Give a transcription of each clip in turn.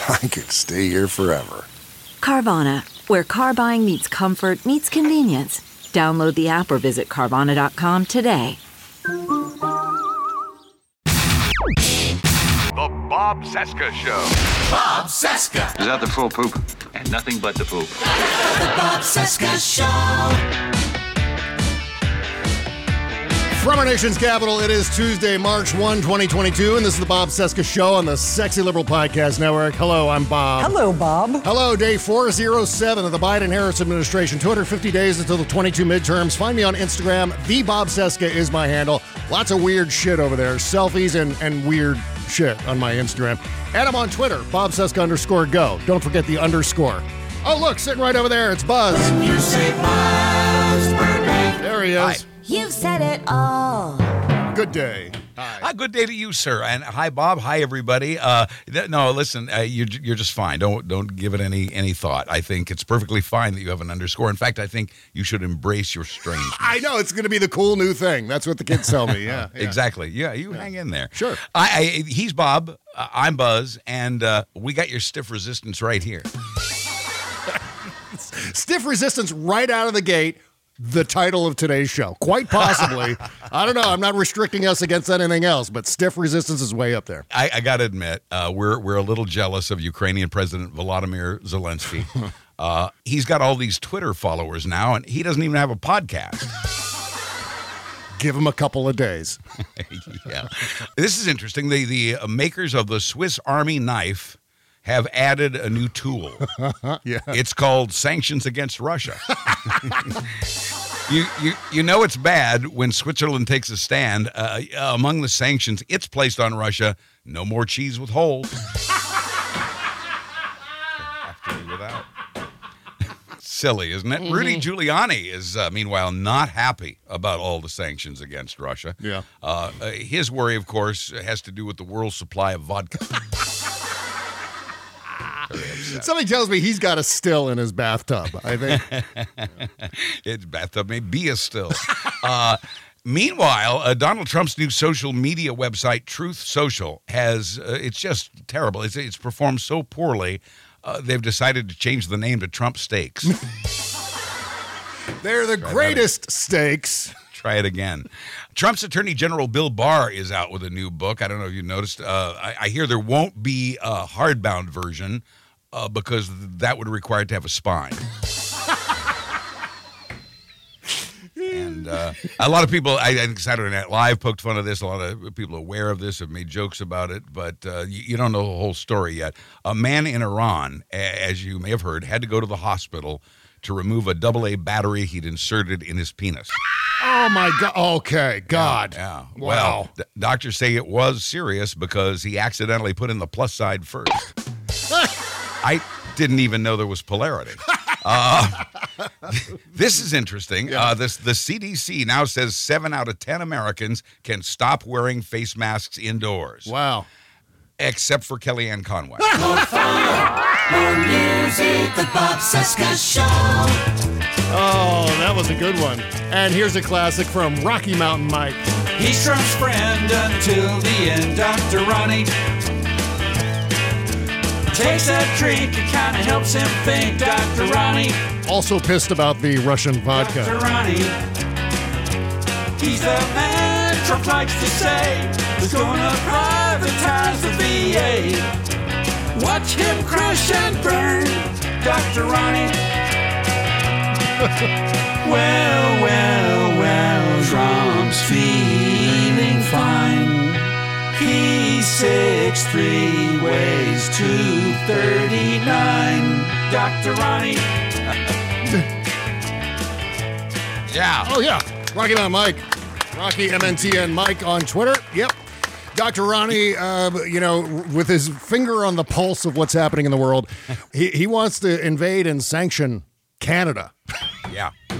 I could stay here forever. Carvana, where car buying meets comfort, meets convenience. Download the app or visit Carvana.com today. The Bob Cesca Show. Bob Cesca. Is that the full poop? And nothing but the poop. The Bob Cesca Show. From our nation's capital, it is Tuesday, March 1, 2022, and this is the Bob Cesca Show on the Sexy Liberal Podcast Network. Hello, I'm Bob. Hello, Bob. Hello, day 407 of the Biden Harris administration. 250 days until the 22 midterms. Find me on Instagram. The Bob Cesca is my handle. Lots of weird shit over there. Selfies and, and weird shit on my Instagram. And I'm on Twitter, Bob Cesca underscore go. Don't forget the underscore. Oh, look, sitting right over there. It's Buzz. You say Buzz There he is. Hi. You've said it all. Good day. Hi. good day to you, sir. And hi, Bob. Hi, everybody. Uh, th- no, listen, uh, you're, you're just fine. Don't don't give it any any thought. I think it's perfectly fine that you have an underscore. In fact, I think you should embrace your strangeness. I know it's going to be the cool new thing. That's what the kids tell me. Yeah, yeah. exactly. Yeah, you hang in there. Sure. I, I he's Bob. Uh, I'm Buzz, and uh, we got your stiff resistance right here. Stiff resistance right out of the gate. The title of today's show, quite possibly. I don't know. I'm not restricting us against anything else, but stiff resistance is way up there. I, I got to admit, uh, we're we're a little jealous of Ukrainian President Volodymyr Zelensky. uh, he's got all these Twitter followers now, and he doesn't even have a podcast. Give him a couple of days. yeah, this is interesting. The the makers of the Swiss Army knife have added a new tool. yeah. It's called sanctions against Russia. you, you, you know it's bad when Switzerland takes a stand. Uh, among the sanctions it's placed on Russia, no more cheese with holes. without. Silly, isn't it? Mm-hmm. Rudy Giuliani is, uh, meanwhile, not happy about all the sanctions against Russia. Yeah. Uh, uh, his worry, of course, has to do with the world supply of vodka. Something tells me he's got a still in his bathtub. I think his bathtub may be a still. uh, meanwhile, uh, Donald Trump's new social media website, Truth Social, has uh, it's just terrible. It's, it's performed so poorly. Uh, they've decided to change the name to Trump Steaks. They're the Try greatest steaks. Try it again. Trump's Attorney General Bill Barr is out with a new book. I don't know if you noticed. Uh, I, I, hear there won't be a hardbound version uh, because that would require to have a spine. and uh, a lot of people, I, I, think Saturday Night Live poked fun of this. A lot of people aware of this have made jokes about it, but uh, you, you, don't know the whole story yet. A man in Iran, as you may have heard, had to go to the hospital to remove a double A battery he'd inserted in his penis. Oh my God! Okay, God. Yeah. yeah. Wow. Well, d- doctors say it was serious because he accidentally put in the plus side first. I didn't even know there was polarity. Uh, this is interesting. Yeah. Uh, this the CDC now says seven out of ten Americans can stop wearing face masks indoors. Wow. Except for Kellyanne Conway. More music, the Bob Cesca Show. Oh, that was a good one. And here's a classic from Rocky Mountain Mike. He's Trump's friend until the end, Dr. Ronnie. Takes a drink, it kind of helps him think, Dr. Ronnie. Also pissed about the Russian vodka. Dr. Ronnie. He's the man Trump likes to say who's gonna privatize the VA. Watch him crash and burn, Dr. Ronnie. Well, well, well, Trump's feeling fine. He's six three, weighs 239. Dr. Ronnie. Yeah. Oh, yeah. Rocky Mountain Mike. Rocky MNTN Mike on Twitter. Yep. Dr. Ronnie, uh, you know, with his finger on the pulse of what's happening in the world, he, he wants to invade and sanction Canada.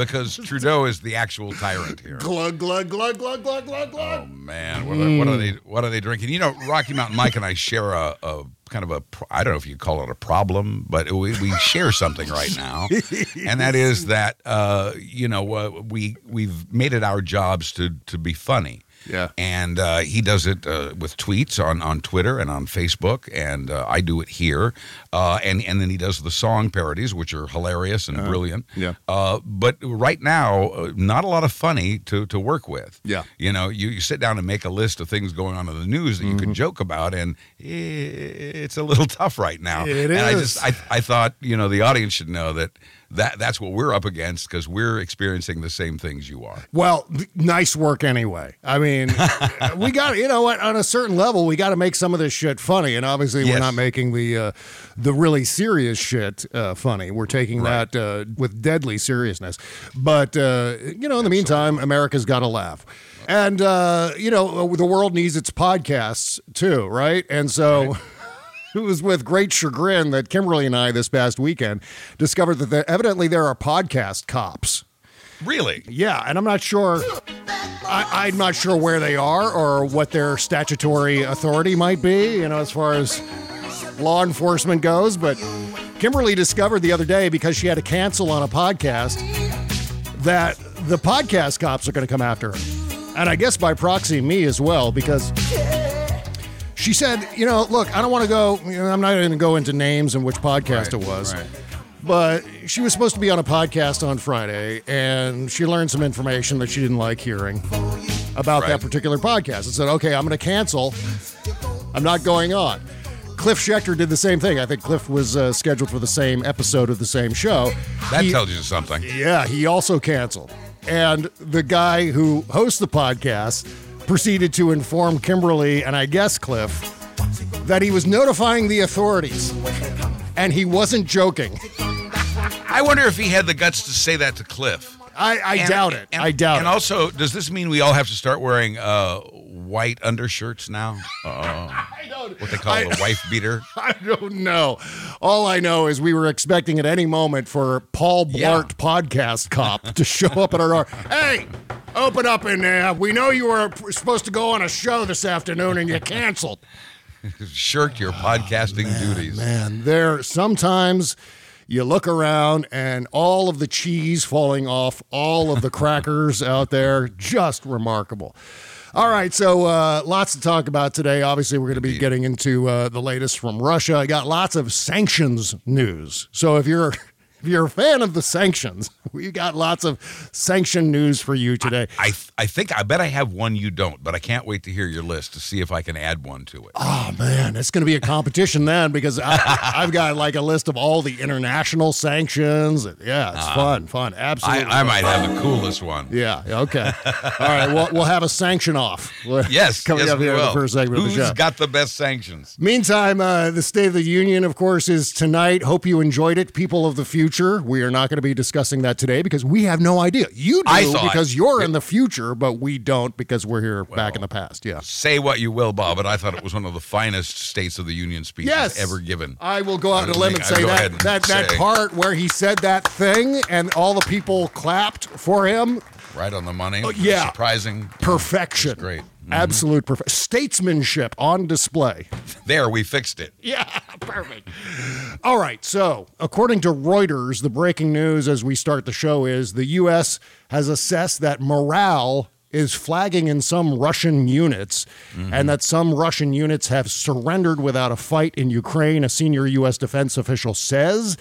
Because Trudeau is the actual tyrant here. Glug, glug, glug, glug, glug, glug, glug. Oh man, what are, what are they? What are they drinking? You know, Rocky Mountain Mike and I share a, a kind of a I don't know if you call it a problem, but we, we share something right now, and that is that uh, you know uh, we we've made it our jobs to to be funny. Yeah. and uh, he does it uh, with tweets on, on Twitter and on Facebook, and uh, I do it here, uh, and and then he does the song parodies, which are hilarious and brilliant. yeah. Uh, but right now, uh, not a lot of funny to to work with. Yeah. You know, you, you sit down and make a list of things going on in the news that you Mm-hmm. can joke about, and it's a little tough right now. It and I just I, I thought you know the audience should know that that that's what we're up against because we're experiencing the same things you are. Well, th- nice work anyway. I mean, we got you know what on a certain level we got to make some of this shit funny, and obviously we're not making the uh, the really serious shit uh, funny. We're taking Right. that uh, with deadly seriousness. But uh, you know, in the meantime, America's got to laugh. And uh, you know the world needs its podcasts too, right? And so it was with great chagrin that Kimberly and I this past weekend discovered that there, evidently there are podcast cops. Really? Yeah, and I'm not sure. I, I'm not sure where they are or what their statutory authority might be. You know, as far as law enforcement goes. But Kimberly discovered the other day because she had to cancel on a podcast that the podcast cops are going to come after her, and I guess by proxy me as well because. She said, you know, look, I don't want to go, you know, I'm not going to go into names and which podcast it was. right. But she was supposed to be on a podcast on Friday, and she learned some information that she didn't like hearing about that particular podcast and said, okay, I'm going to cancel. I'm not going on. Cliff Schechter did the same thing. I think Cliff was uh, scheduled for the same episode of the same show. That He- tells you something. yeah, he also canceled. And the guy who hosts the podcast proceeded to inform Kimberly and I guess Cliff that he was notifying the authorities. And he wasn't joking. I wonder if he had the guts to say that to Cliff. I, I And- doubt it. and- I doubt And it. And also, does this mean we all have to start wearing uh, white undershirts now? Uh, what they call I- the wife beater? I don't know. All I know is we were expecting at any moment for Paul Blart Yeah. podcast cop to show up at our door. Hey, open up in there. We know you were supposed to go on a show this afternoon and you canceled. Shirk your podcasting duties. Man, there sometimes you look around and all of the cheese falling off all of the crackers out there, just remarkable. All right, so uh, lots to talk about today. Obviously, we're going to be getting into uh, the latest from Russia. I got lots of sanctions news. So if you're if you're a fan of the sanctions, we got lots of sanction news for you today. I I think I bet I have one you don't, but I can't wait to hear your list to see if I can add one to it. Oh man, it's going to be a competition then because I, I've got like a list of all the international sanctions. Yeah, it's fun, fun, absolutely. Uh, I, I fun. might have the coolest one. Yeah. Okay. All right. We'll, we'll have a sanction off. Yes, coming yes, up here in the first segment Who's of the show. Who's got the best sanctions? Meantime, uh, the State of the Union, of course, is tonight. Hope you enjoyed it, people of the future. We are not going to be discussing that today because we have no idea. You do because you're in the future, but we don't because we're here back in the past. Yeah. Say what you will, Bob, but I thought it was one of the finest States of the Union speeches Yes. ever given. I will go out on a limb and say that ahead and that, that part where he said that thing and all the people clapped for him. Right on the money. Oh, yeah. Surprising. Perfection. Great. Mhm. Absolute perfect. Statesmanship on display. There, we fixed it. Yeah, perfect. All right. So, according to Reuters, the breaking news as we start the show is the U.S. has assessed that morale is flagging in some Russian units and that some Russian units have surrendered without a fight in Ukraine, a senior U.S. defense official says.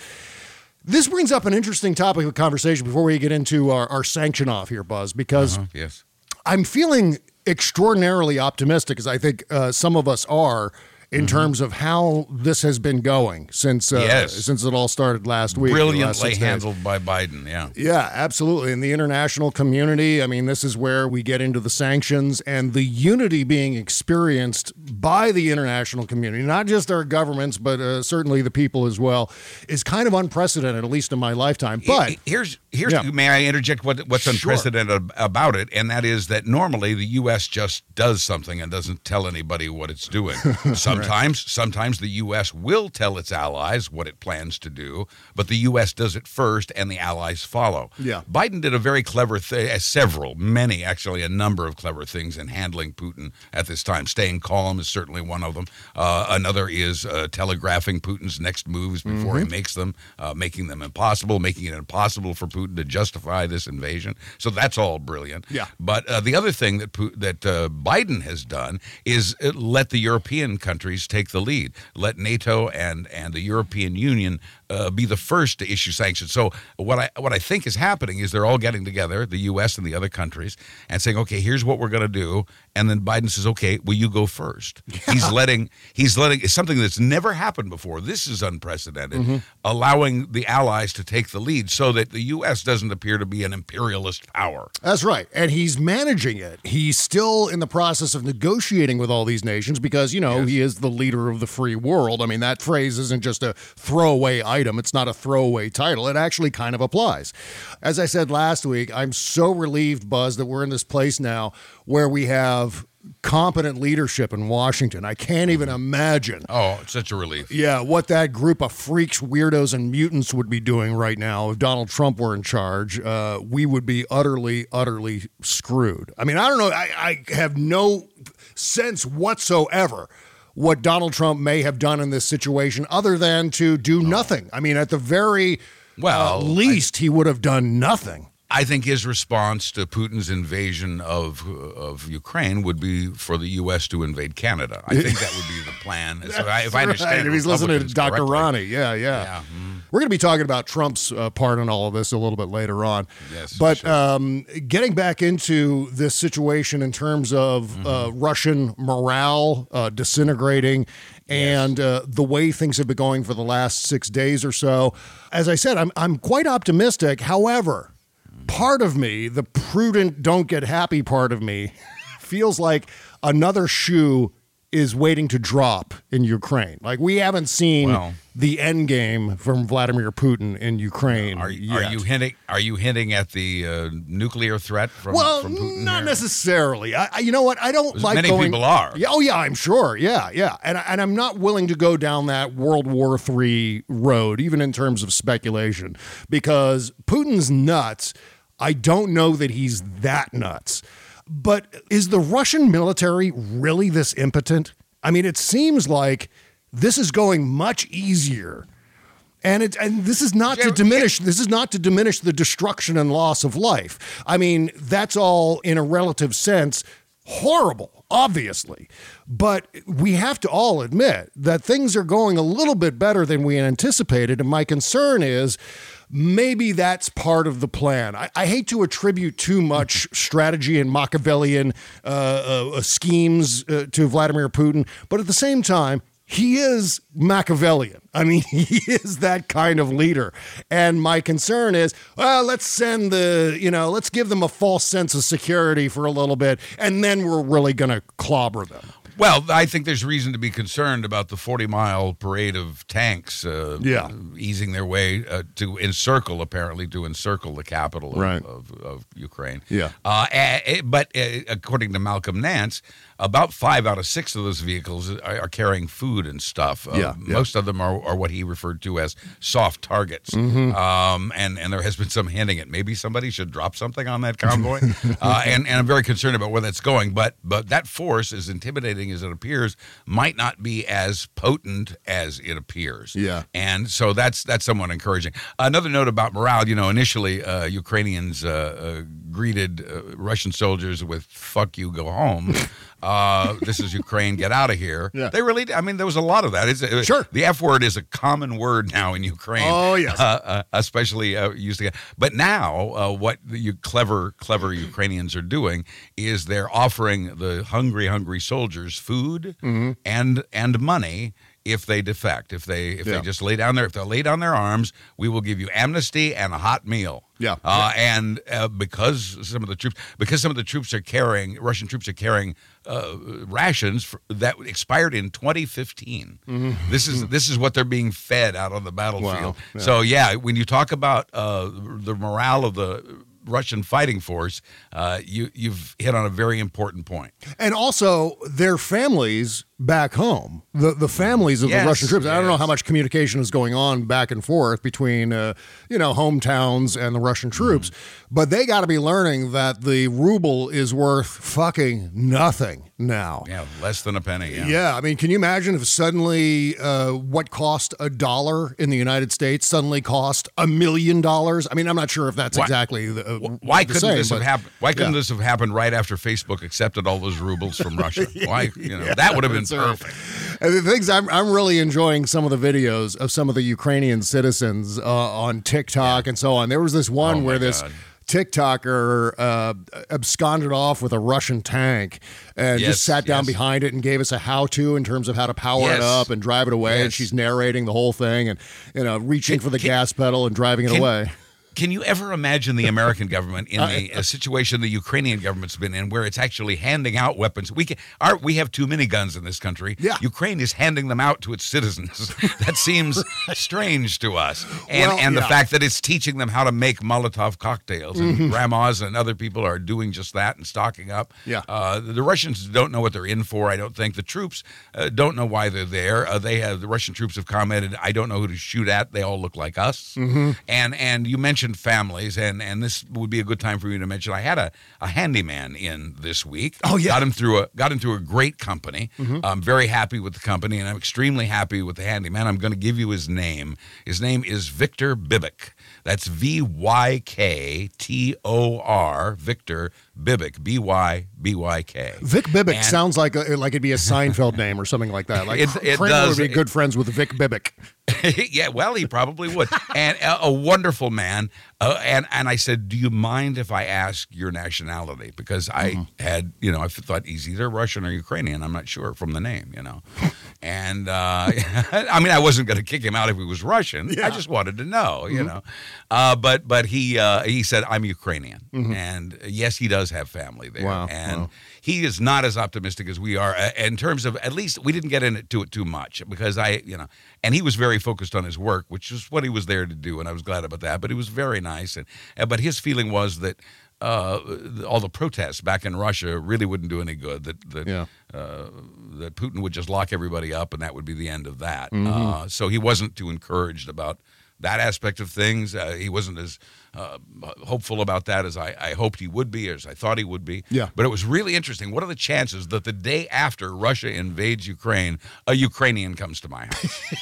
This brings up an interesting topic of conversation before we get into our, our sanction off here, Buzz, because Yes. I'm feeling extraordinarily optimistic, as I think uh, some of us are, in terms of how this has been going since uh, Yes. since it all started last week. the last Brilliantly handled by Biden. Yeah. Yeah, absolutely. In the international community, I mean, this is where we get into the sanctions and the unity being experienced by the international community, not just our governments, but uh, certainly the people as well, is kind of unprecedented, at least in my lifetime. But here's here's Yeah. may I interject what what's Sure. unprecedented about it, and that is that normally the U.S. just does something and doesn't tell anybody what it's doing. Sometimes, sometimes the U.S. will tell its allies what it plans to do, but the U.S. does it first, and the allies follow. Yeah. Biden did a very clever thing, uh, several, many actually, a number of clever things in handling Putin at this time. Staying calm is certainly one of them. Uh, another is uh, telegraphing Putin's next moves before Mm-hmm. he makes them, uh, making them impossible, making it impossible for Putin to justify this invasion. So that's all brilliant. Yeah. But uh, the other thing that that uh, Biden has done is let the European countries take the lead. Let NATO and and the European Union uh, be the first to issue sanctions. So what I what I think is happening is they're all getting together, the U.S. and the other countries, and saying, okay, here's what we're going to do. And then Biden says, okay, will you go first? He's letting he's letting something that's never happened before. This is unprecedented, allowing the allies to take the lead so that the U.S. doesn't appear to be an imperialist power. That's right. And he's managing it. He's still in the process of negotiating with all these nations because, you know, he is the leader of the free world. I mean, that phrase isn't just a throwaway item, it's not a throwaway title. It actually kind of applies. As I said last week, I'm so relieved, Buzz, that we're in this place now where we have competent leadership in Washington. I can't even imagine. Oh, it's such a relief. Yeah, what that group of freaks, weirdos, and mutants would be doing right now if Donald Trump were in charge, uh, we would be utterly, utterly screwed. I mean, I don't know. I, I have no sense whatsoever what Donald Trump may have done in this situation other than to do nothing. I mean, at the very Well, uh, least, he would have done nothing. I think his response to Putin's invasion of of Ukraine would be for the U.S. to invade Canada. I think that would be the plan. So I, if I understand, right. if he's listening to Dr. correctly. Ronnie, yeah, yeah. Yeah, mm. We're going to be talking about Trump's uh, part in all of this a little bit later on. Yes, but sure. um, getting back into this situation in terms of Mm-hmm. uh, Russian morale uh, disintegrating and uh, the way things have been going for the last six days or so, as I said, I'm I'm quite optimistic. However, part of me, the prudent, don't get happy part of me, feels like another shoe is waiting to drop in Ukraine. Like we haven't seen Well- the end game from Vladimir Putin in Ukraine. Are, are you hinting? Are you hinting at the uh, nuclear threat from, well, from Putin? not here? necessarily. I, you know what? I don't like many going. people are. Yeah, oh yeah, I'm sure. Yeah, yeah, and and I'm not willing to go down that World War III road, even in terms of speculation, because Putin's nuts. I don't know that he's that nuts. But is the Russian military really this impotent? I mean, it seems like this is going much easier. And it and this is not to diminish this is not to diminish the destruction and loss of life. I mean, that's all in a relative sense horrible, obviously. But we have to all admit that things are going a little bit better than we anticipated. And my concern is maybe that's part of the plan. I, I hate to attribute too much strategy and Machiavellian uh, uh, uh, schemes uh, to Vladimir Putin, but at the same time, he is Machiavellian. I mean, he is that kind of leader. And my concern is, well, let's send the, you know, let's give them a false sense of security for a little bit, and then we're really going to clobber them. Well, I think there's reason to be concerned about the 40 mile parade of tanks uh, Yeah. easing their way uh, to encircle, apparently, to encircle the capital of, Right. of, of Ukraine. Yeah. Uh, but uh, according to Malcolm Nance, about five out of six of those vehicles are, are carrying food and stuff. Uh, Yeah, yeah. Most of them are, are what he referred to as soft targets. Mm-hmm. Um, and, and there has been some hinting at maybe somebody should drop something on that convoy. uh, and, and I'm very concerned about where that's going. But, but that force, as intimidating as it appears, might not be as potent as it appears. Yeah. And so that's that's somewhat encouraging. Another note about morale, you know, initially uh, Ukrainians uh, uh, greeted uh, Russian soldiers with "fuck you, go home." uh, this is Ukraine, get out of here. Yeah. They really, I mean, there was a lot of that. It's, uh, Sure. the F word is a common word now in Ukraine. Oh, yes. uh, uh, especially uh, used to. Get but now, uh, what you clever, clever Ukrainians are doing is they're offering the hungry, hungry soldiers food Mm-hmm. and and money if they defect. If they if Yeah. they just lay down their if they lay down their arms, we will give you amnesty and a hot meal. Yeah. Uh, and uh, because some of the troops, because some of the troops are carrying, Russian troops are carrying uh, rations for, that expired in 2015. This is this is what they're being fed out on the battlefield. Mm-hmm. Wow. Yeah. So yeah, when you talk about uh, the morale of the Russian fighting force, uh, you you've hit on a very important point. And also their families back home, the the families of Yes, the Russian troops. I don't know how much communication is going on back and forth between uh, you know hometowns and the Russian troops, but they got to be learning that the ruble is worth fucking nothing now. Yeah, less than a penny. Yeah. Yeah, I mean, can you imagine if suddenly uh, what cost a dollar in the United States suddenly cost a million dollars? I mean, I'm not sure if that's Why- exactly the, uh, Why the couldn't same, this have happened? Why couldn't yeah. this have happened right after Facebook accepted all those rubles from Russia? Why, you know, that would have been right. perfect. And the things I'm, I'm really enjoying some of the videos of some of the Ukrainian citizens uh, on TikTok and so on. There was this one Oh, where this God. TikToker uh, absconded off with a Russian tank and Yes, just sat down yes. behind it and gave us a how-to in terms of how to power it up and drive it away. And she's narrating the whole thing and you know reaching Can- for the can- gas pedal and driving it can- away. Can you ever imagine the American government in the a situation the Ukrainian government's been in, where it's actually handing out weapons? We can, our, we have too many guns in this country. Yeah. Ukraine is handing them out to its citizens. that seems strange to us, and Well, and the yeah. fact that it's teaching them how to make Molotov cocktails, and grandmas and other people are doing just that and stocking up. Mm-hmm. Yeah. uh, the, the Russians don't know what they're in for. I don't think the troops uh, don't know why they're there. Uh, they have the Russian troops have commented, "I don't know who to shoot at. They all look like us." Mm-hmm. And and you mentioned families, and and this would be a good time for you to mention. I had a, a handyman in this week. Oh, yeah. got him through a got him through a great company. Mm-hmm. I'm very happy with the company, and I'm extremely happy with the handyman. I'm going to give you his name. His name is Victor Bibick. That's V Y K T O R Victor Bibick B Y B Y K. Vic Bibick And- sounds like a, like it'd be a Seinfeld name or something like that. Like It- it Kramer does. would be good friends with Vic Bibick. yeah, well, he probably would, and a, a wonderful man. Uh, and and I said, "Do you mind if I ask your nationality?" Because I Mm-hmm. had, you know, I thought he's either Russian or Ukrainian. I'm not sure from the name, you know. And uh, I mean, I wasn't going to kick him out if he was Russian. I just wanted to know, you know. Uh, but but he uh, he said, "I'm Ukrainian," and uh, yes, he does have family there, Wow, and wow. he is not as optimistic as we are uh, in terms of at least we didn't get into it too much because I, you know, and he was very focused on his work, which is what he was there to do, and I was glad about that. But he was very nice, and uh, but his feeling was that. Uh, all the protests back in Russia really wouldn't do any good. That that Yeah. uh, that Putin would just lock everybody up, and that would be the end of that. Mm-hmm. Uh, so he wasn't too encouraged about that aspect of things. Uh, he wasn't as uh, hopeful about that as I, I hoped he would be, as I thought he would be. Yeah. But it was really interesting. What are the chances that the day after Russia invades Ukraine, a Ukrainian comes to my house?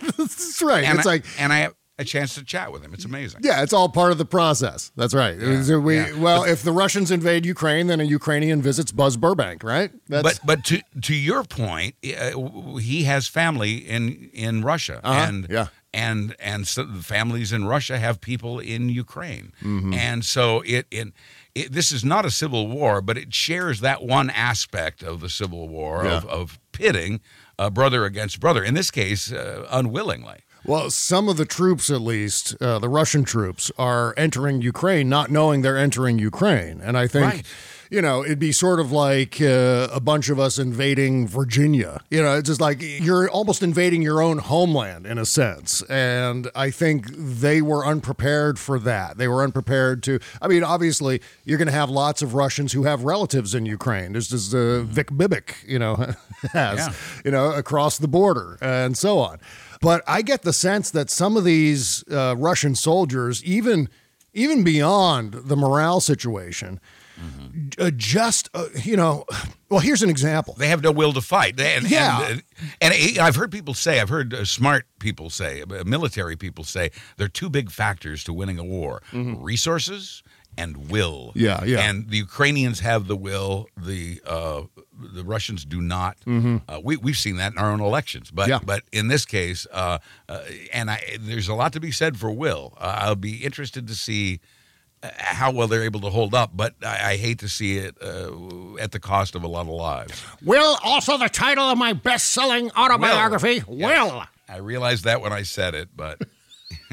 That's right. and, it's I, like and I have a chance to chat with him. It's amazing. Yeah, it's all part of the process. That's right. Was- we, yeah. Well, if the Russians invade Ukraine, then a Ukrainian visits Buzz Burbank, right? That's, but but to to your point, uh, he has family in in Russia, Uh-huh, and yeah. And and so the families in Russia have people in Ukraine, Mm-hmm. and so it in. It, this is not a civil war, but it shares that one aspect of the civil war of, Yeah. of pitting uh, brother against brother. In this case, uh, unwillingly. well, some of the troops, at least uh, the Russian troops, are entering Ukraine, not knowing they're entering Ukraine, and I think. Right. You know, it'd be sort of like uh, a bunch of us invading Virginia. You know, it's just like you're almost invading your own homeland in a sense. And I think they were unprepared for that. They were unprepared to. I mean, obviously, you're going to have lots of Russians who have relatives in Ukraine. There's this uh, Vic Bibick, you know, has, Yeah. you know, across the border and so on. But I get the sense that some of these uh, Russian soldiers, even even beyond the morale situation, uh, just uh, you know, well, here's an example. They have no will to fight. They- And, Yeah. and, and, and I've heard people say, I've heard uh, smart people say, uh, military people say, there are two big factors to winning a war resources and will. Yeah, yeah. And the Ukrainians have the will. The uh, the Russians do not. Uh, we we've seen that in our own elections. But Mm-hmm. Yeah. but in this case, uh, uh, and I, there's a lot to be said for will. Uh, I'll be interested to see. Uh, How well they're able to hold up, but I, I hate to see it uh, at the cost of a lot of lives. Will, also the title of my best selling autobiography, Will. I realized that when I said it, but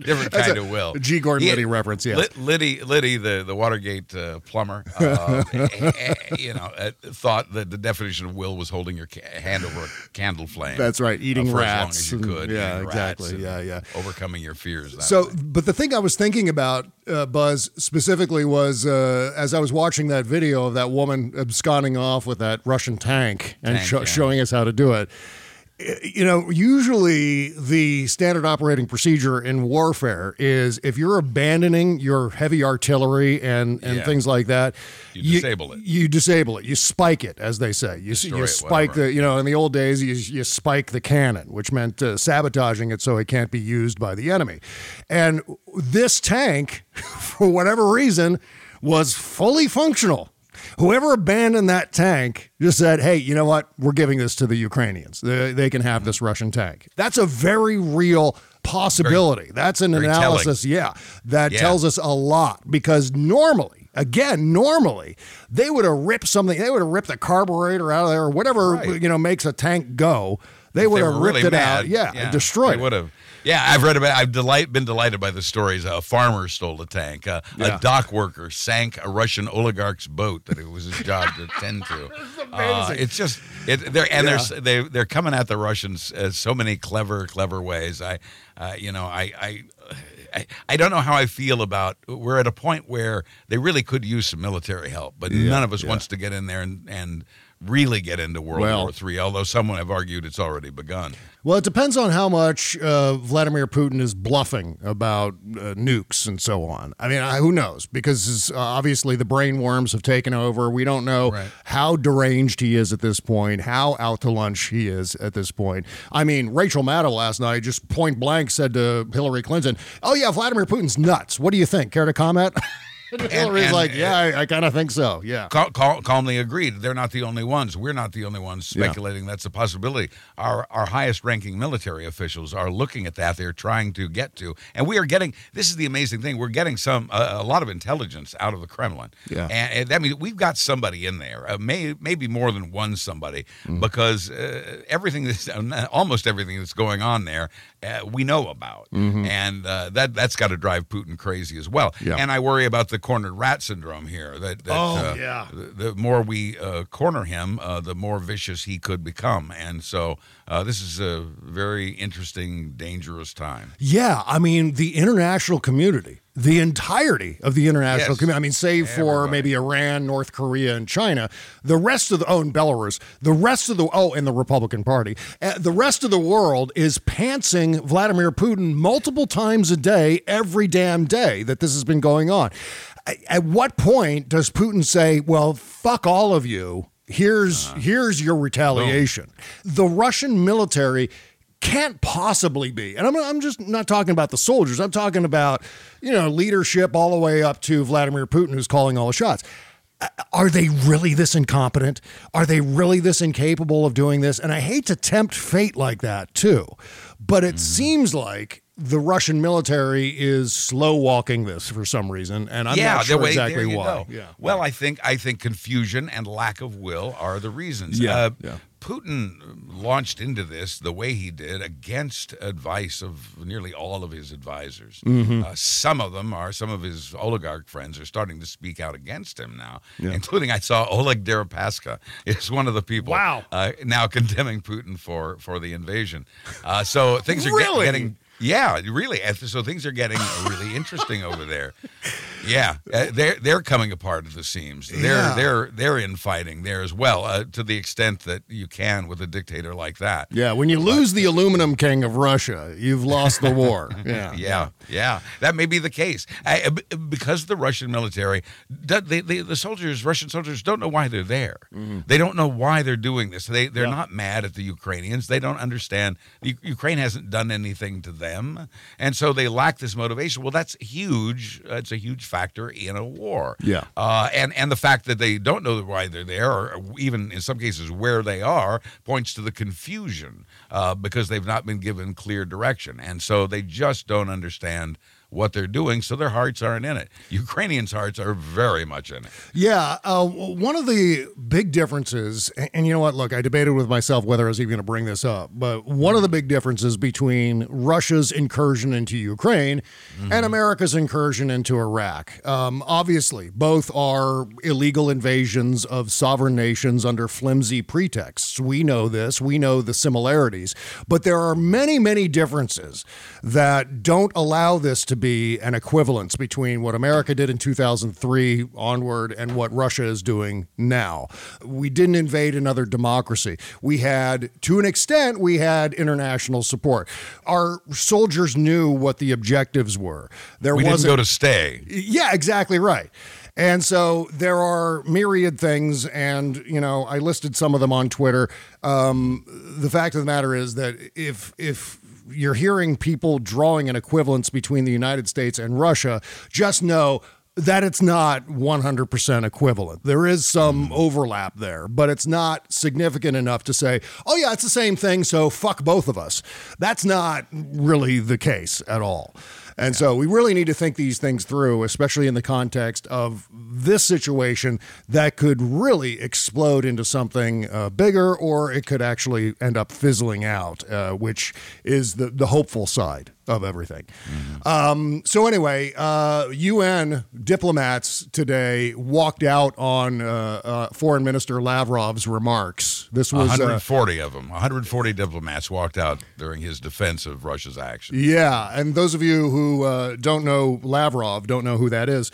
different kind a- of will. G. Gordon Liddy reference, yes. Lid- Liddy, Liddy, the the Watergate uh, plumber, uh, you know, uh, thought that the definition of will was holding your ca- hand over a candle flame. That's right, eating uh, for rats as long as you could. yeah, exactly, yeah, yeah. Overcoming your fears. That So, way. but the thing I was thinking about, uh, Buzz, specifically was uh, as I was watching that video of that woman absconding off with that Russian tank and Tank, sho- yeah. showing us how to do it. You know, usually the standard operating procedure in warfare is if you're abandoning your heavy artillery and, and Yeah. things like that, You disable it. You disable it. You spike it, as they say. You, Destroy you spike whatever. the, you know, in the old days, you, you spike the cannon, which meant uh, sabotaging it so it can't be used by the enemy. And this tank, for whatever reason, was fully functional. Whoever abandoned that tank just said, hey, you know what? We're giving this to the Ukrainians. They, they can have this Russian tank. That's a very real possibility. That's an very telling. analysis, yeah, that Yeah. tells us a lot because normally, again, normally, they would have ripped something, they would have ripped the carburetor out of there or whatever, Right. you know, makes a tank go. They would have ripped really it out. mad, Yeah, and destroyed They it. would have. Yeah, I've read about. I've delight, been delighted by the stories. A farmer stole a tank. Uh, Yeah. A dock worker sank a Russian oligarch's boat that it was his job to tend to. Uh, it's just it, they're and they're they they're coming at the Russians uh, so many clever clever ways. I, uh, you know, I. I I, I don't know how I feel about. We're at a point where they really could use some military help, but none of us wants to get in there and, and really get into World Well- War Three. Although someone have argued it's already begun. Well, it depends on how much uh, Vladimir Putin is bluffing about uh, nukes and so on. I mean, I, who knows? Because uh, obviously the brain worms have taken over. We don't know Right. how deranged he is at this point, how out to lunch he is at this point. I mean, Rachel Maddow last night just point blank said to Hillary Clinton, "Oh yeah, Vladimir Putin's nuts. What do you think? Care to comment?" and Hillary's and- like, "Yeah, I, I kind of think so. Yeah." Cal- cal- calmly agreed. They're not the only ones. We're not the only ones Yeah. speculating that's a possibility. Our our highest ranking military officials are looking at that. They're trying to get to, and we are getting. This is the amazing thing. We're getting some uh, a lot of intelligence out of the Kremlin. Yeah. and, and that means we've got somebody in there. Uh, may maybe more than one somebody Mm. because uh, everything that's almost everything that's going on there uh, we know about, and uh, that that's got to drive Putin crazy as well. Mm-hmm. Yeah. And I worry about the cornered rat syndrome here. That, that Oh, uh, yeah. the, the more we uh, corner him, uh, the more vicious he could become. And so uh, this is a very interesting, dangerous time. Yeah, I mean the international community, the entirety of the international Yes. community. I mean, save for maybe Iran, North Korea, and China, the rest of the oh, and Belarus, the rest of the oh, and the Republican Party, uh, the rest of the world is pantsing Vladimir Putin multiple times a day, every damn day that this has been going on. At- At what point does Putin say, "Well, fuck all of you"? Here's Uh-huh. here's your retaliation. The Russian military can't possibly be. And I'm, I'm just not talking about the soldiers. I'm talking about, you know, leadership all the way up to Vladimir Putin, who's calling all the shots. Are they really this incompetent? Are they really this incapable of doing this? And I hate to tempt fate like that, too. But Mm-hmm. it seems like the Russian military is slow walking this for some reason. And I'm yeah, not sure wait, exactly why. go. Yeah. Well, I think I think confusion and lack of will are the reasons. Yeah, Uh, yeah. Putin launched into this the way he did against advice of nearly all of his advisors. Mm-hmm. Uh, some of them are some of his oligarch friends are starting to speak out against him now, Yeah. including I saw Oleg Deripaska is one of the people Wow. uh, now condemning Putin for for the invasion. Uh, so things are get- getting yeah, really. So things are getting really interesting over there. Yeah, uh, they're they're coming apart at the seams. They're Yeah. they're they're infighting there as well, uh, to the extent that you can with a dictator like that. Yeah, when you lose the aluminum king of Russia, you've lost the war. Yeah. Yeah, yeah, that may be the case I, uh, because the Russian military, they, they, the soldiers, Russian soldiers, don't know why they're there. They don't know why they're doing this. They they're Mm-hmm. Yeah. not mad at the Ukrainians. They don't understand. Ukraine hasn't done anything to them, and so they lack this motivation. Well, that's huge. Uh, it's a huge factor in a war. Yeah. Uh, and and the fact that they don't know why they're there, or even in some cases where they are, points to the confusion uh, because they've not been given clear direction, and so they just don't understand what they're doing. So their hearts aren't in it. Ukrainians' hearts are very much in it. Yeah, uh, one of the big differences, and, and you know what? Look, I debated with myself whether I was even going to bring this up, but one of the big differences between Russia's incursion into Ukraine and America's incursion into Iraq, um, obviously, both are illegal invasions of sovereign nations under flimsy pretexts. We know this, we know the similarities, but there are many, many differences that don't allow this to be an equivalence between what America did in 2003 onward and what Russia is doing now. We didn't invade another democracy. We had, to an extent, we had international support. Our soldiers knew what the objectives were. There We didn't wasn't go to stay. yeah, exactly right. And so there are myriad things, and you know, I listed some of them on Twitter. Um, the fact of the matter is that if if you're hearing people drawing an equivalence between the United States and Russia, just know that it's not 100% equivalent. There is some mm. overlap there, but it's not significant enough to say, oh, yeah, it's the same thing, so fuck both of us. That's not really the case at all. And so we really need to think these things through, especially in the context of this situation that could really explode into something uh, bigger, or it could actually end up fizzling out, uh, which is the, the hopeful side of everything. Um, so anyway, uh, UN diplomats today walked out on uh, uh, Foreign Minister Lavrov's remarks. This was uh, 140 of them. 140 diplomats walked out during his defense of Russia's action. Yeah, and those of you who uh, don't know Lavrov, don't know who that is.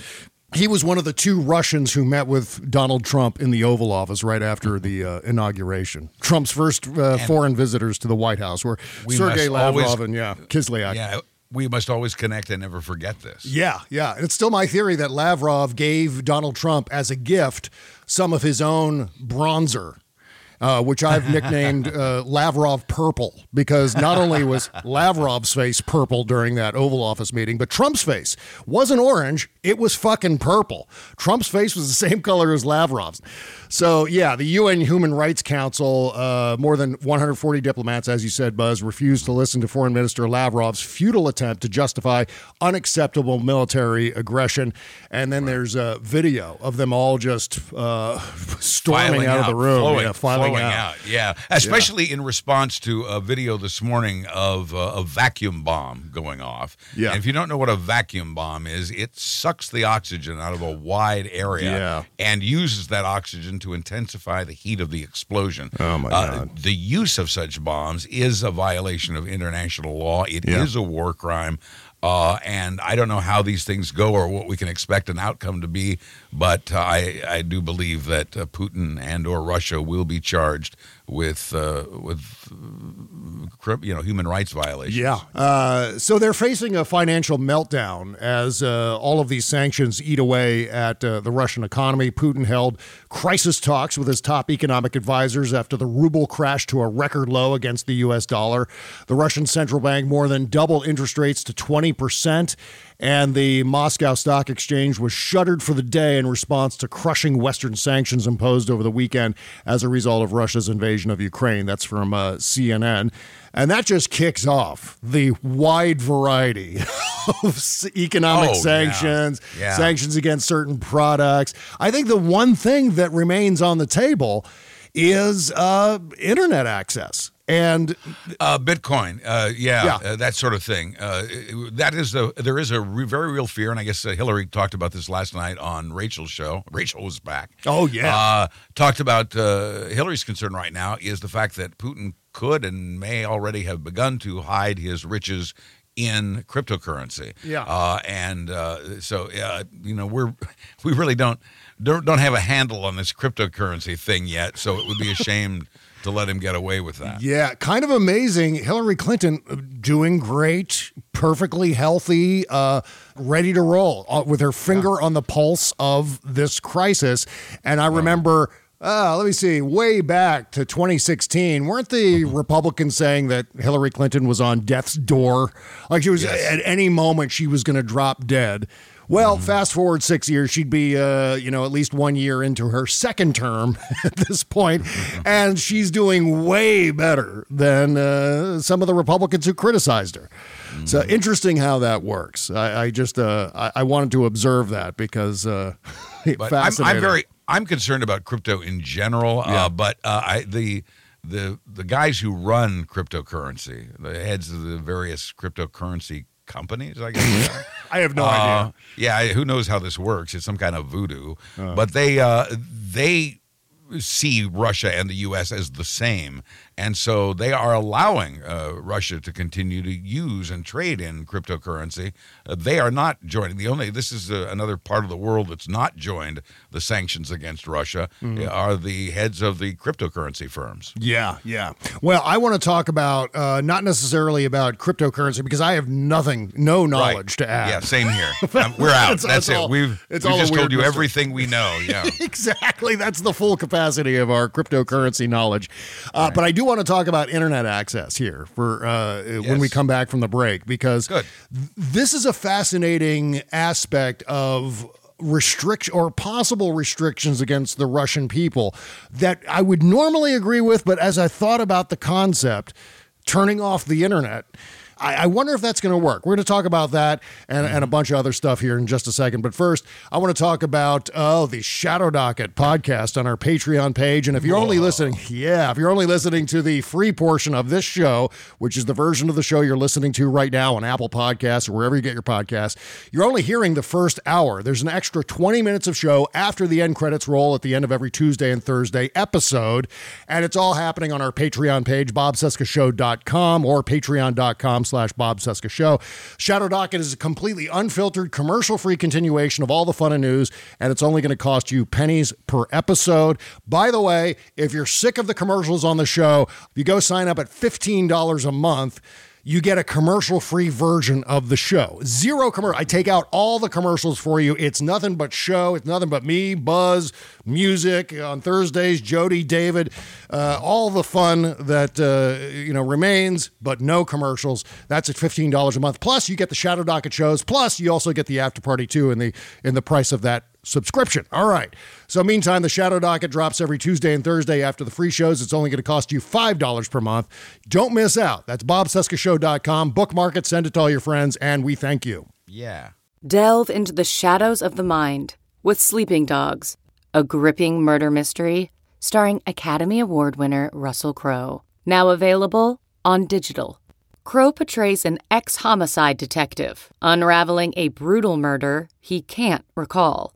He was one of the two Russians who met with Donald Trump in the Oval Office right after the uh, inauguration. Trump's first uh, foreign visitors to the White House were We Sergei must always- Lavrov and yeah, Kislyak. Yeah, we must always connect and never forget this. Yeah, yeah. It's still my theory that Lavrov gave Donald Trump as a gift some of his own bronzer. Uh, which I've nicknamed uh, Lavrov Purple because not only was Lavrov's face purple during that Oval Office meeting, but Trump's face wasn't orange, it was fucking purple. Trump's face was the same color as Lavrov's. So, yeah, the UN Human Rights Council, uh, more than 140 diplomats, as you said, Buzz, refused to listen to Foreign Minister Lavrov's futile attempt to justify unacceptable military aggression. And then there's a video of them all just uh, storming Filing out, of the room, flowing, yeah, filing flowing out. Yeah, especially in response to a video this morning of uh, a vacuum bomb going off. Yeah. And if you don't know what a vacuum bomb is, it sucks the oxygen out of a wide area Yeah. and uses that oxygen to intensify the heat of the explosion. Oh, my Uh, God. the use of such bombs is a violation of international law. It is Yeah. a war crime. Uh, and I don't know how these things go or what we can expect an outcome to be, but uh, I, I do believe that uh, Putin and or Russia will be charged with uh, with you know human rights violations. Yeah. Uh, so they're facing a financial meltdown as uh, all of these sanctions eat away at uh, the Russian economy. Putin held crisis talks with his top economic advisors after the ruble crashed to a record low against the U.S. dollar. The Russian central bank more than doubled interest rates to 20%. And the Moscow Stock Exchange was shuttered for the day in response to crushing Western sanctions imposed over the weekend as a result of Russia's invasion of Ukraine. That's from uh, CNN. And that just kicks off the wide variety of economic Oh, yeah. sanctions, Yeah. sanctions against certain products. I think the one thing that remains on the table is uh, internet access. And Uh, Bitcoin, uh, yeah, Yeah. Uh, that sort of thing. Uh, that is the there is a re- very real fear, and I guess uh, Hillary talked about this last night on Rachel's show. Rachel was back. Oh, yeah. uh, talked about uh, Hillary's concern right now is the fact that Putin could and may already have begun to hide his riches in cryptocurrency. Yeah. uh, and uh, so you know we're we really don't don't don't have a handle on this cryptocurrency thing yet. So it would be a shame to let him get away with that. Yeah, kind of amazing. Hillary Clinton doing great, perfectly healthy, uh, ready to roll uh, with her finger on the pulse of this crisis. And I remember. Uh, let me see, way back to 2016, weren't the Republicans saying that Hillary Clinton was on death's door? Like she was Yes. at any moment she was going to drop dead. Well, fast forward six years, she'd be, uh, you know, at least one year into her second term at this point, and she's doing way better than uh, some of the Republicans who criticized her. So interesting how that works. I, I just, uh, I, I wanted to observe that because uh, I'm. I'm very I'm concerned about crypto in general. Yeah. Uh, but uh, I, the the the guys who run cryptocurrency, the heads of the various cryptocurrency companies, I guess. I have no Uh, idea. Yeah, who knows how this works? It's some kind of voodoo. Uh. but they uh, they see Russia and the U.S. as the same, and so they are allowing uh, Russia to continue to use and trade in cryptocurrency. Uh, they are not joining. The only this is uh, another part of the world that's not joined the sanctions against Russia Mhm. are the heads of the cryptocurrency firms. Yeah, yeah. Well, I want to talk about uh, not necessarily about cryptocurrency because I have nothing, no knowledge to add. Yeah, same here. Um, we're out. That's it's it. all- We've, it's we've all just told you mystery. everything we know. Yeah. exactly. That's the full capacity of our cryptocurrency knowledge. Uh, But I do want to talk about internet access here for uh, when we come back from the break because th- this is a fascinating aspect of restriction or possible restrictions against the Russian people that I would normally agree with, but as I thought about the concept, turning off the internet. I, I wonder if that's going to work. We're going to talk about that and, and a mm-hmm. bunch of other stuff here in just a second. But first, I want to talk about oh the Shadow Docket podcast on our Patreon page. And if you're only listening, yeah, if you're only listening to the free portion of this show, which is the version of the show you're listening to right now on Apple Podcasts or wherever you get your podcasts, you're only hearing the first hour. There's an extra 20 minutes of show after the end credits roll at the end of every Tuesday and Thursday episode, and it's all happening on our Patreon page, bobcescashow.com or patreon.com slash Bob Cesca Show. Shadow Docket is a completely unfiltered, commercial-free continuation of all the fun and news, and it's only going to cost you pennies per episode. By the way, if you're sick of the commercials on the show, you go sign up at $15 a month, you get a commercial free version of the show. Zero commercial. I take out all the commercials for you. It's nothing but show. It's nothing but me, Buzz, music on Thursdays, Jody, David, uh, all the fun that uh, you know remains, but no commercials. That's at fifteen dollars a month. Plus, you get the Shadow Docket shows. Plus, you also get the after party too in the in the price of that subscription. All right. So, meantime, the Shadow Docket drops every Tuesday and Thursday after the free shows. It's only going to cost you $5 per month. Don't miss out. That's bobcescashow.com. Bookmark it, send it to all your friends, and we thank you. Yeah. Delve into the shadows of the mind with Sleeping Dogs, a gripping murder mystery starring Academy Award winner Russell Crowe. Now available on digital. Crowe portrays an ex homicide detective unraveling a brutal murder he can't recall.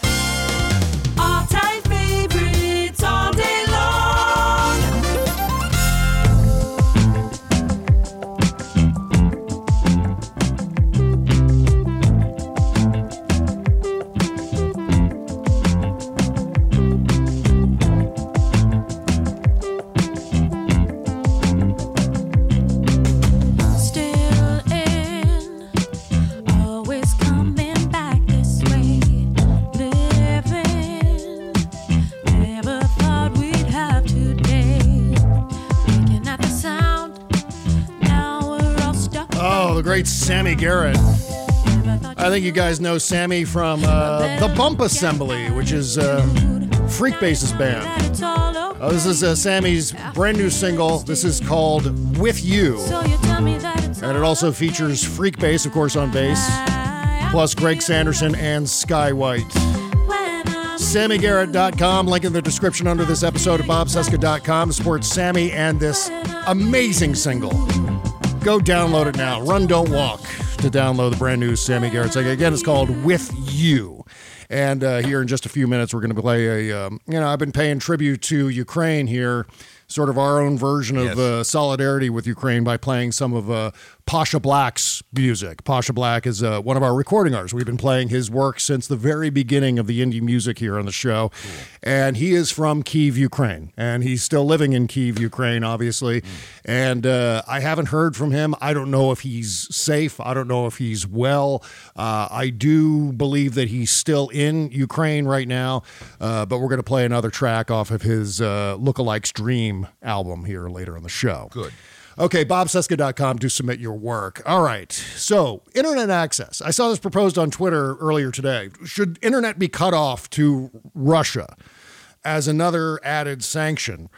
Great Sammi Garett. I think you guys know Sammi from uh, the Bump Assembly, which is uh, Freekbass's band. It's all over. Uh, this is uh, Sammi's brand new single. This is called With You. And it also features Freekbass, of course, on bass, plus Greg Sanderson and Sky White. SammiGarett.com, link in the description under this episode at BobCesca.com to support Sammi and this amazing single. Go download it now. Run, don't walk to download the brand new Sammi Garett single. Again, it's called With You. And uh, here in just a few minutes, we're going to play a, um, you know, I've been paying tribute to Ukraine here, sort of our own version of Yes. uh, solidarity with Ukraine by playing some of uh, Pasha Black's music. Pasha Black is uh, one of our recording artists. We've been playing his work since the very beginning of the indie music here on the show. And he is from Kiev, Ukraine. And he's still living in Kiev, Ukraine, obviously. And uh, I haven't heard from him. I don't know if he's safe. I don't know if he's well. Uh, I do believe that he's still in Ukraine right now. Uh, but we're going to play another track off of his uh, Lookalikes Dream album here later on the show. Good. Okay, bobcesca.com to submit your work. All right. So, internet access. I saw this proposed on Twitter earlier today. Should internet be cut off to Russia as another added sanction?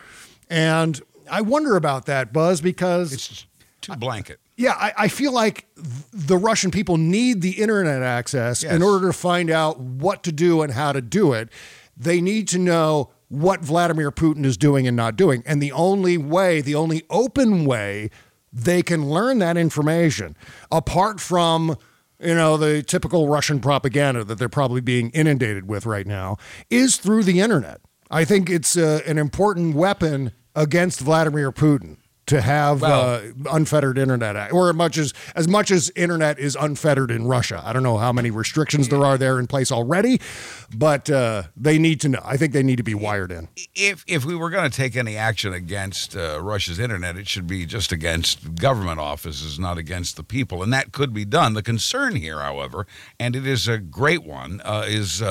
And I wonder about that, Buzz, because It's too blanket. yeah, I, I feel like the Russian people need the internet access Yes. in order to find out what to do and how to do it. They need to know what Vladimir Putin is doing and not doing. And the only way, the only open way they can learn that information, apart from you know the typical Russian propaganda that they're probably being inundated with right now, is through the internet. I think it's uh, an important weapon against Vladimir Putin to have Well- uh, unfettered internet, or as much as as much as internet is unfettered in Russia. I don't know how many restrictions there are there in place already, but uh, they need to know. I think they need to be wired in. If if we were going to take any action against uh, Russia's internet, it should be just against government offices, not against the people, and that could be done. The concern here, however, and it is a great one, uh, is.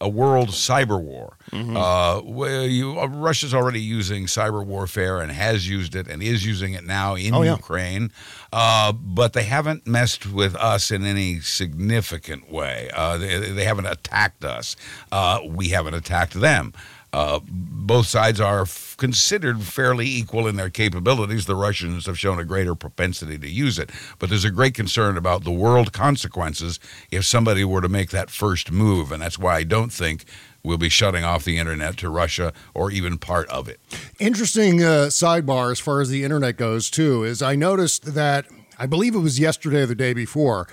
Uh, a world cyber war. Uh, where you, uh, Russia's already using cyber warfare and has used it and is using it now in Oh, yeah. Ukraine, uh, but they haven't messed with us in any significant way. Uh, they, they haven't attacked us. Uh, we haven't attacked them. Uh, both sides are f- considered fairly equal in their capabilities. The Russians have shown a greater propensity to use it, but there's a great concern about the world consequences if somebody were to make that first move, and that's why I don't think we'll be shutting off the internet to Russia or even part of it. Interesting uh, sidebar as far as the internet goes, too, is I noticed that I believe it was yesterday or the day before.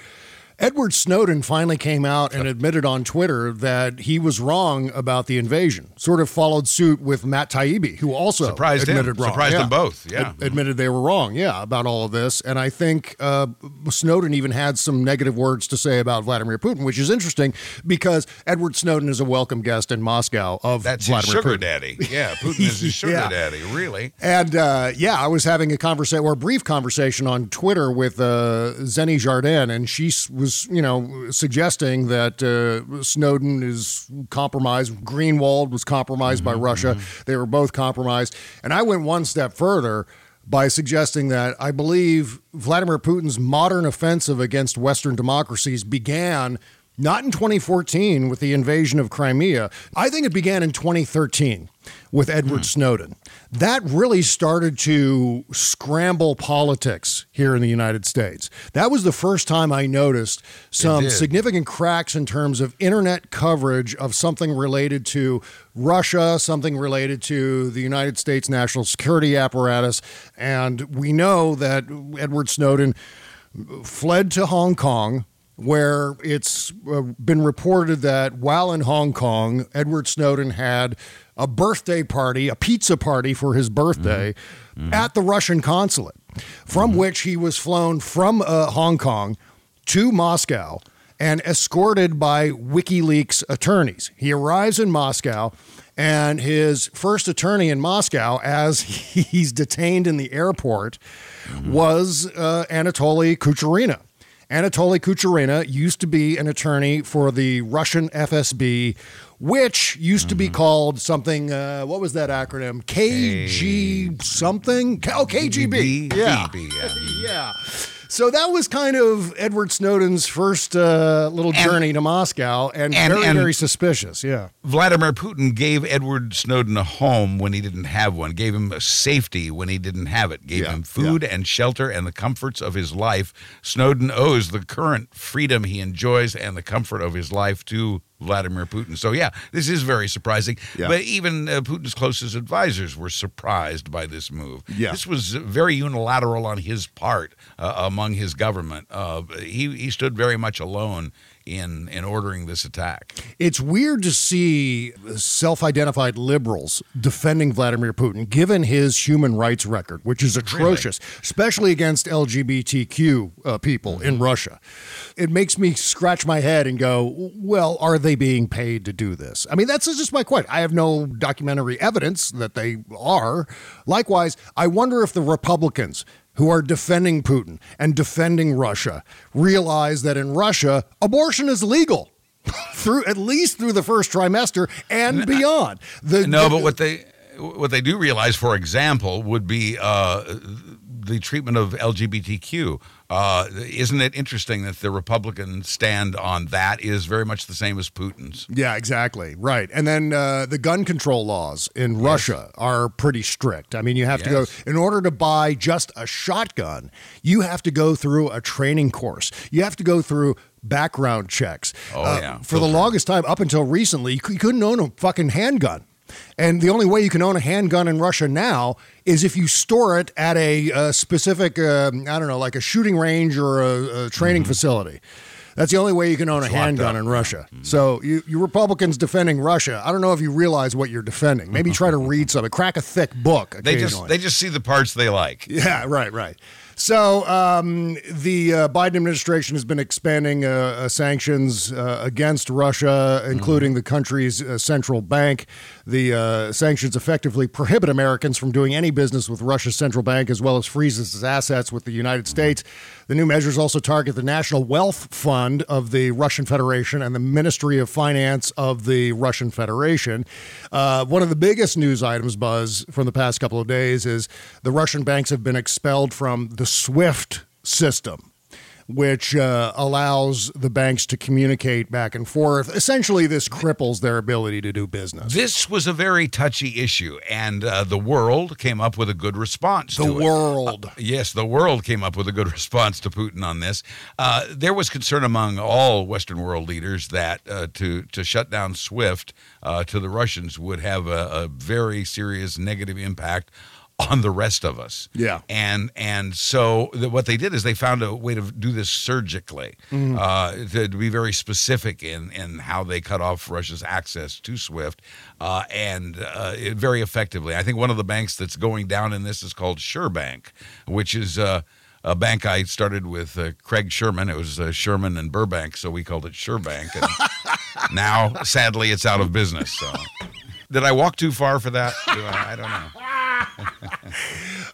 Edward Snowden finally came out and admitted on Twitter that he was wrong about the invasion. Sort of followed suit with Matt Taibbi, who also Surprised him. admitted wrong. Surprised Yeah. them both, yeah. Ad- admitted they were wrong. Yeah, about all of this. And I think uh, Snowden even had some negative words to say about Vladimir Putin, which is interesting because Edward Snowden is a welcome guest in Moscow of That's Vladimir his sugar Putin. daddy. Yeah, Putin is his sugar Yeah. daddy, really. And uh, yeah, I was having a conversation or a brief conversation on Twitter with uh, Xeni Jardin, and she s- was, you know, suggesting that uh, Snowden is compromised. Greenwald was compromised by mm-hmm, Russia. Mm-hmm. They were both compromised. And I went one step further by suggesting that I believe Vladimir Putin's modern offensive against Western democracies began not in 2014 with the invasion of Crimea. I think it began in 2013 with Edward hmm. Snowden. That really started to scramble politics here in the United States. That was the first time I noticed some significant cracks in terms of internet coverage of something related to Russia, something related to the United States national security apparatus. And we know that Edward Snowden fled to Hong Kong, where it's uh, been reported that while in Hong Kong, Edward Snowden had a birthday party, a pizza party for his birthday at the Russian consulate, from which he was flown from uh, Hong Kong to Moscow and escorted by WikiLeaks attorneys. He arrives in Moscow, and his first attorney in Moscow, as he's detained in the airport, was uh, Anatoly Kucherena. Anatoly Kucherena used to be an attorney for the Russian FSB, which used to be called something. Uh, what was that acronym? KG something? Oh, KGB. KGB, Yeah. yeah. yeah. So that was kind of Edward Snowden's first uh, little journey to Moscow, and, and- very, and- very suspicious. Yeah. Vladimir Putin gave Edward Snowden a home when he didn't have one, gave him a safety when he didn't have it, gave Yeah, him food and shelter and the comforts of his life. Snowden owes the current freedom he enjoys and the comfort of his life to Vladimir Putin. So yeah, this is very surprising. Yeah. But even uh, Putin's closest advisors were surprised by this move. Yeah. This was very unilateral on his part uh, among his government. Uh, he he stood very much alone in in ordering this attack. It's weird to see self identified liberals defending Vladimir Putin, given his human rights record, which is atrocious, especially against LGBTQ uh, people in Russia. It makes me scratch my head and go, well, are they being paid to do this? I mean, that's just my question. I have no documentary evidence that they are. Likewise, I wonder if the Republicans who are defending Putin and defending Russia realize that in Russia, abortion is legal. through at least through the first trimester and beyond. The, no, the- but what they what they do realize, for example, would be uh, the treatment of LGBTQ. Uh, isn't it interesting that the Republican stand on that is very much the same as Putin's? Yeah, exactly. Right. And then uh, the gun control laws in Russia are pretty strict. I mean, you have to go, in order to buy just a shotgun, you have to go through a training course. You have to go through background checks. Uh, Oh, yeah. For the longest time, up until recently, you couldn't own a fucking handgun. And the only way you can own a handgun in Russia now is if you store it at a, uh specific, um, I don't know, like a shooting range or a, a training facility. That's the only way you can own a Mm-hmm. It's locked handgun in Russia. So you, you Republicans defending Russia, I don't know if you realize what you're defending. Maybe try to read something, crack a thick book. They just they just see the parts they like. Yeah, right, right. So um, the uh, Biden administration has been expanding uh, uh, sanctions uh, against Russia, including the country's uh, central bank. The uh, sanctions effectively prohibit Americans from doing any business with Russia's central bank, as well as freezes its assets with the United States. The new measures also target the National Wealth Fund of the Russian Federation and the Ministry of Finance of the Russian Federation. Uh, one of the biggest news items, Buzz, from the past couple of days is the Russian banks have been expelled from the SWIFT system. Which uh, allows the banks to communicate back and forth. Essentially, this cripples their ability to do business. This was a very touchy issue, and uh, the world came up with a good response. The to it. world. Yes, the world came up with a good response to Putin on this. Uh, there was concern among all Western world leaders that uh, to to shut down SWIFT uh, to the Russians would have a, a very serious negative impact on the rest of us. Yeah. and and so the, what they did is they found a way to do this surgically, Mhm. uh, to, to be very specific in in how they cut off Russia's access to SWIFT, uh, and uh, it, very effectively. I think one of the banks that's going down in this is called SureBank, which is. Uh, a bank I started with uh, Craig Sherman. It was uh, Sherman and Burbank, so we called it SureBank. And now, sadly, it's out of business. So, did I walk too far for that? Do I, I don't know.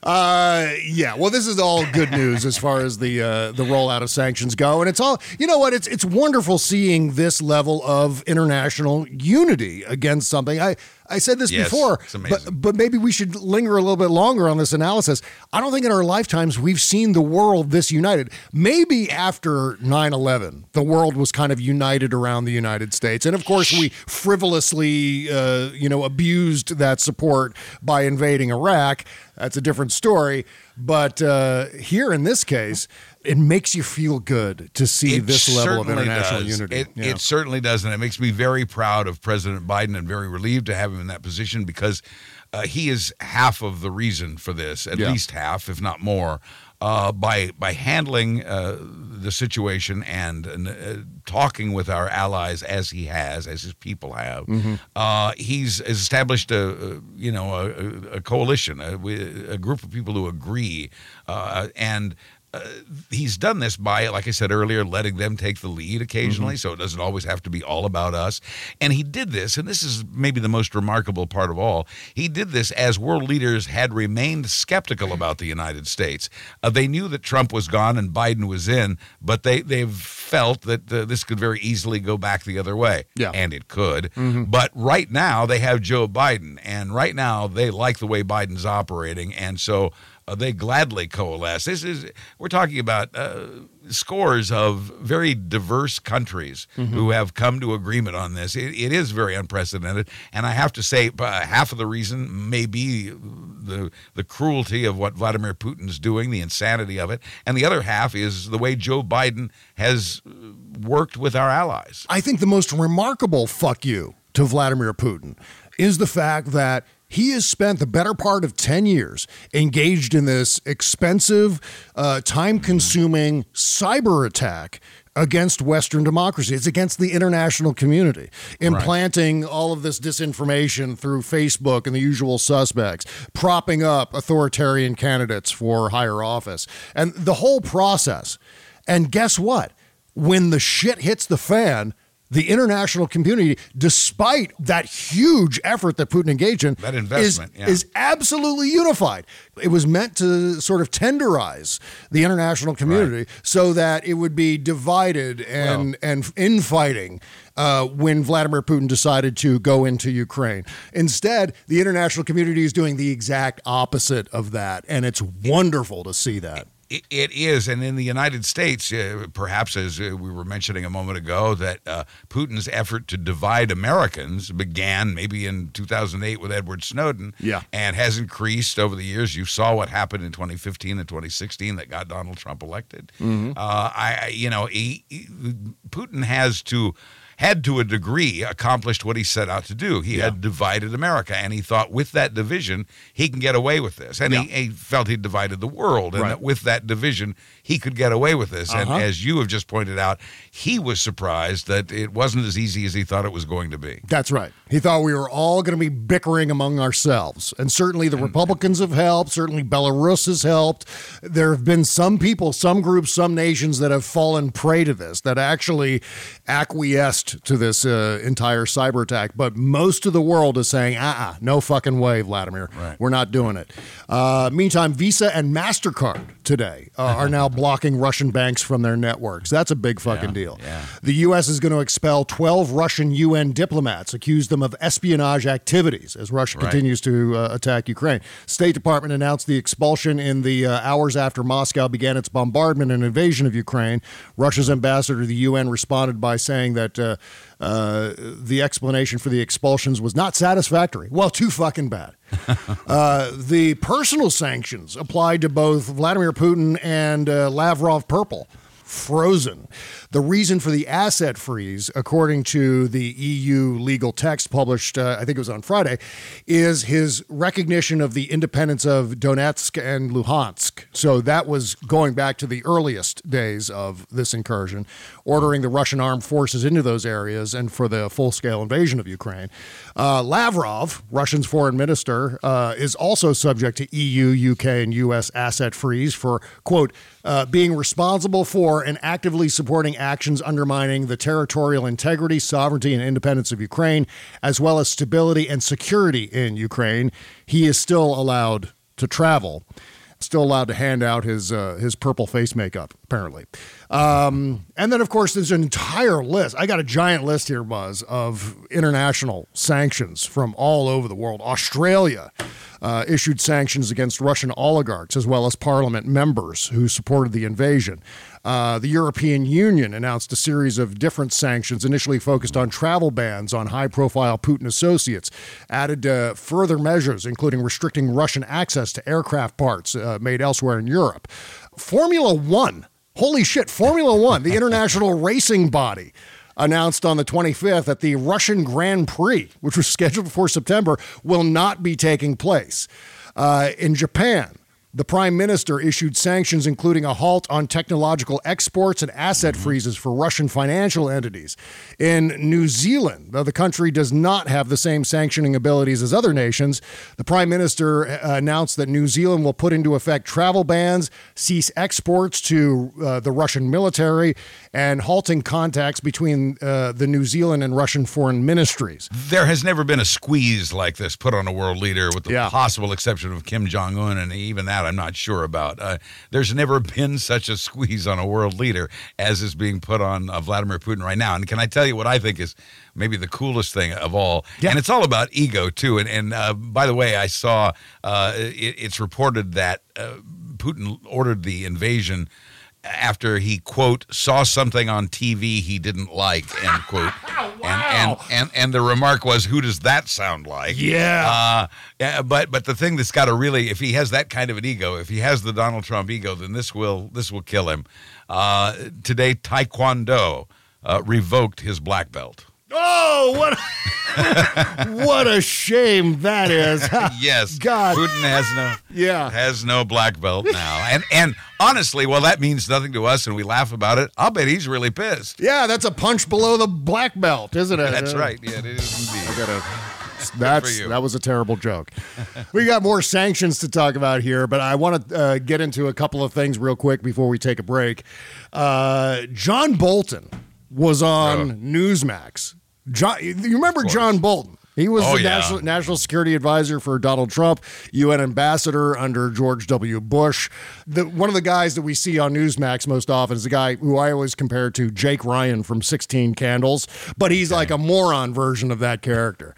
Uh, yeah. Well, this is all good news as far as the uh, the rollout of sanctions go, and it's all you know. What it's it's wonderful seeing this level of international unity against something. I I said this Yes, before, but but maybe we should linger a little bit longer on this analysis. I don't think in our lifetimes we've seen the world this united. Maybe after 9-11, the world was kind of united around the United States, and of course we frivolously, uh, you know, abused that support by invading Iraq. That's a different story. But uh, here in this case, it makes you feel good to see It this level of international does. unity. It, Yeah. it certainly does, and it makes me very proud of President Biden and very relieved to have him in that position because uh, he is half of the reason for this, at Yeah. least half, if not more. Uh, by by handling uh, the situation and uh, talking with our allies as he has, as his people have, Mhm. uh, he's established a, a you know a, a coalition, a, a group of people who agree, uh, and uh, he's done this by, like I said earlier, letting them take the lead occasionally, so it doesn't always have to be all about us. And he did this, and this is maybe the most remarkable part of all. He did this as world leaders had remained skeptical about the United States. Uh, they knew that Trump was gone and Biden was in, but they they've felt that uh, this could very easily go back the other way. Yeah. and it could. Mhm. But right now they have Joe Biden, and right now they like the way Biden's operating, and so uh, they gladly coalesce. This is we're talking about uh, scores of very diverse countries Mhm. who have come to agreement on this. It, it is very unprecedented, and I have to say, uh, half of the reason may be the the cruelty of what Vladimir Putin's doing, the insanity of it, and the other half is the way Joe Biden has uh, worked with our allies. I think the most remarkable fuck you to Vladimir Putin is the fact that he has spent the better part of 10 years engaged in this expensive, uh, time consuming cyber attack against Western democracy. It's against the international community, implanting all of this disinformation through Facebook and the usual suspects, propping up authoritarian candidates for higher office, and the whole process. And guess what? When the shit hits the fan, the international community, despite that huge effort that Putin engaged in, That investment, is, yeah. is absolutely unified. It was meant to sort of tenderize the international community so that it would be divided and and infighting uh, when Vladimir Putin decided to go into Ukraine. Instead, the international community is doing the exact opposite of that, and it's wonderful to see that. It, it is, and in the United States, uh, perhaps as uh, we were mentioning a moment ago, that uh, Putin's effort to divide Americans began maybe in 2008 with Edward Snowden, Yeah. and has increased over the years. You saw what happened in 2015 and 2016 that got Donald Trump elected. Mm-hmm. Uh, I, I- you know, he, he- Putin has to. Had to a degree accomplished what he set out to do. He had divided America, and he thought with that division he can get away with this. And he, he felt he divided the world, and Right. that with that division he could get away with this. And Uh-huh. as you have just pointed out, he was surprised that it wasn't as easy as he thought it was going to be. That's right. He thought we were all going to be bickering among ourselves. And certainly the Republicans have helped. Certainly Belarus has helped. There have been some people, some groups, some nations that have fallen prey to this, that actually acquiesced to this uh, entire cyber attack. But most of the world is saying, uh uh no fucking way, Vladimir. Right. We're not doing it. Uh, meantime, Visa and MasterCard today uh, are now blocking Russian banks from their networks. That's a big fucking deal. yeah. The U.S. is going to expel 12 Russian UN diplomats, accuse them of espionage activities as Russia Right. continues to uh, attack Ukraine. State Department announced the expulsion in the uh, hours after Moscow began its bombardment and invasion of Ukraine. Russia's ambassador to the UN responded by saying that uh, uh, the explanation for the expulsions was not satisfactory. Well, too fucking bad. Uh, the personal sanctions applied to both Vladimir Putin and uh, Lavrov Purple frozen. The reason for the asset freeze, according to the EU legal text published, uh, I think it was on Friday, is his recognition of the independence of Donetsk and Luhansk. So that was going back to the earliest days of this incursion, ordering the Russian armed forces into those areas and for the full scale invasion of Ukraine. Uh, Lavrov, Russian's foreign minister, uh, is also subject to EU, UK, and US asset freeze for, quote, uh, being responsible for and actively supporting actions undermining the territorial integrity, sovereignty, and independence of Ukraine, as well as stability and security in Ukraine. He is still allowed to travel, still allowed to hand out his uh, his purple face makeup, apparently. Um, and then, of course, there's an entire list. I got a giant list here, Buzz, of international sanctions from all over the world. Australia uh, issued sanctions against Russian oligarchs as well as parliament members who supported the invasion. Uh, the European Union announced a series of different sanctions, initially focused on travel bans on high profile Putin associates, added uh, further measures, including restricting Russian access to aircraft parts uh, made elsewhere in Europe. Formula One, holy shit, Formula One, the international racing body announced on the 25th that the Russian Grand Prix, which was scheduled for September, will not be taking place. Uh, in Japan, the prime minister issued sanctions, including a halt on technological exports and asset freezes for Russian financial entities. In New Zealand, though the country does not have the same sanctioning abilities as other nations, the prime minister uh, announced that New Zealand will put into effect travel bans, cease exports to uh, the Russian military, and halting contacts between uh, the New Zealand and Russian foreign ministries. There has never been a squeeze like this put on a world leader, with the Yeah. possible exception of Kim Jong Un, and even that I'm not sure about. Uh, there's never been such a squeeze on a world leader as is being put on uh, Vladimir Putin right now. And can I tell you what I think is maybe the coolest thing of all? Yeah. And it's all about ego too. And and uh, by the way, I saw uh, it, it's reported that uh, Putin ordered the invasion after he quote saw something on TV he didn't like end quote and, and and and the remark was who does that sound like Yeah. uh, yeah but but the thing that's got to really if he has that kind of an ego if he has the Donald Trump ego then this will this will kill him uh, today Taekwondo uh, revoked his black belt. Oh, what what a shame that is. yes, God. Putin has no Yeah. has no black belt now, and and honestly, well, that means nothing to us, and we laugh about it. I'll bet he's really pissed. Yeah, that's a punch below the black belt, isn't it? That's Uh, right. Yeah, it is indeed. I gotta. That's that was a terrible joke. we got more sanctions to talk about here, but I want to uh, get into a couple of things real quick before we take a break. Uh, John Bolton was on Newsmax. John, you remember John Bolton? He was Oh, the yeah. national, national security advisor for Donald Trump, UN ambassador under George W. Bush. The, one of the guys that we see on Newsmax most often is the guy who I always compare to Jake Ryan from 16 Candles, but he's like a moron version of that character.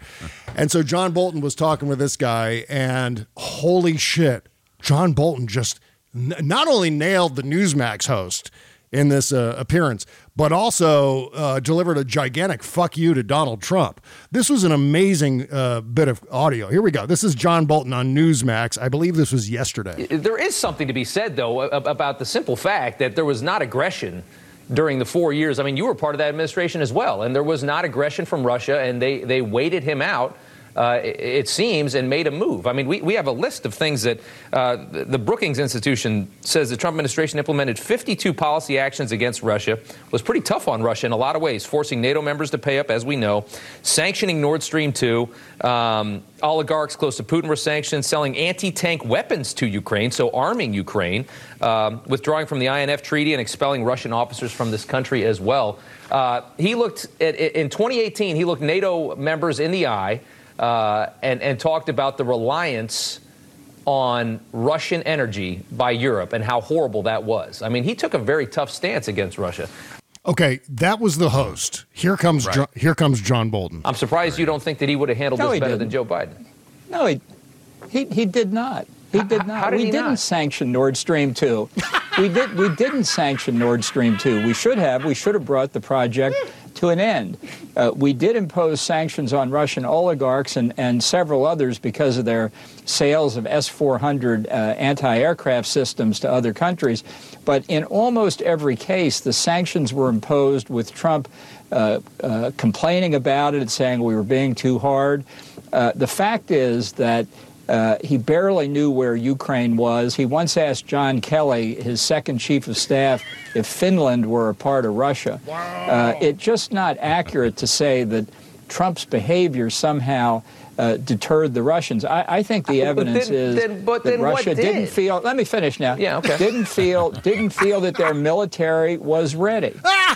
And so John Bolton was talking with this guy, and holy shit, John Bolton just n- not only nailed the Newsmax host in this uh, appearance, but also uh, delivered a gigantic fuck you to Donald Trump. This was an amazing uh, bit of audio. Here we go. This is John Bolton on Newsmax. I believe this was yesterday. There is something to be said, though, about the simple fact that there was not aggression during the four years. I mean, you were part of that administration as well, and there was not aggression from Russia, and they, they waited him out. Uh, it, seems, and made a move. I mean, we, we have a list of things that uh, the, the Brookings Institution says the Trump administration implemented 52 policy actions against Russia, was pretty tough on Russia in a lot of ways, forcing NATO members to pay up, as we know, sanctioning Nord Stream 2, um, oligarchs close to Putin were sanctioned, selling anti tank weapons to Ukraine, so arming Ukraine, um, withdrawing from the INF treaty and expelling Russian officers from this country as well. Uh, he looked at, in 2018, he looked NATO members in the eye uh, and, and talked about the reliance on Russian energy by Europe and how horrible that was. I mean, he took a very tough stance against Russia. Okay, that was the host. Here comes Right. jo- here comes John Bolton. I'm surprised you don't think that he would have handled No, this better didn't. than Joe Biden. No, he, he, he did not. He did not. how did we he didn't not? sanction Nord Stream 2. we did we didn't sanction Nord Stream 2. We should have. We should have brought the project to an end. Uh, we did impose sanctions on Russian oligarchs and, and several others because of their sales of S-400 uh, anti-aircraft systems to other countries. But in almost every case, the sanctions were imposed with Trump uh, uh, complaining about it, and saying we were being too hard. Uh, the fact is that uh, he barely knew where Ukraine was. He once asked John Kelly, his second chief of staff, if Finland were a part of Russia. Uh, it's just not accurate to say that Trump's behavior somehow uh, deterred the Russians. I, I think the But evidence then- is then- but that then Russia didn't feel. Let me finish now. Yeah, okay. Didn't feel didn't feel that their military was ready. wow!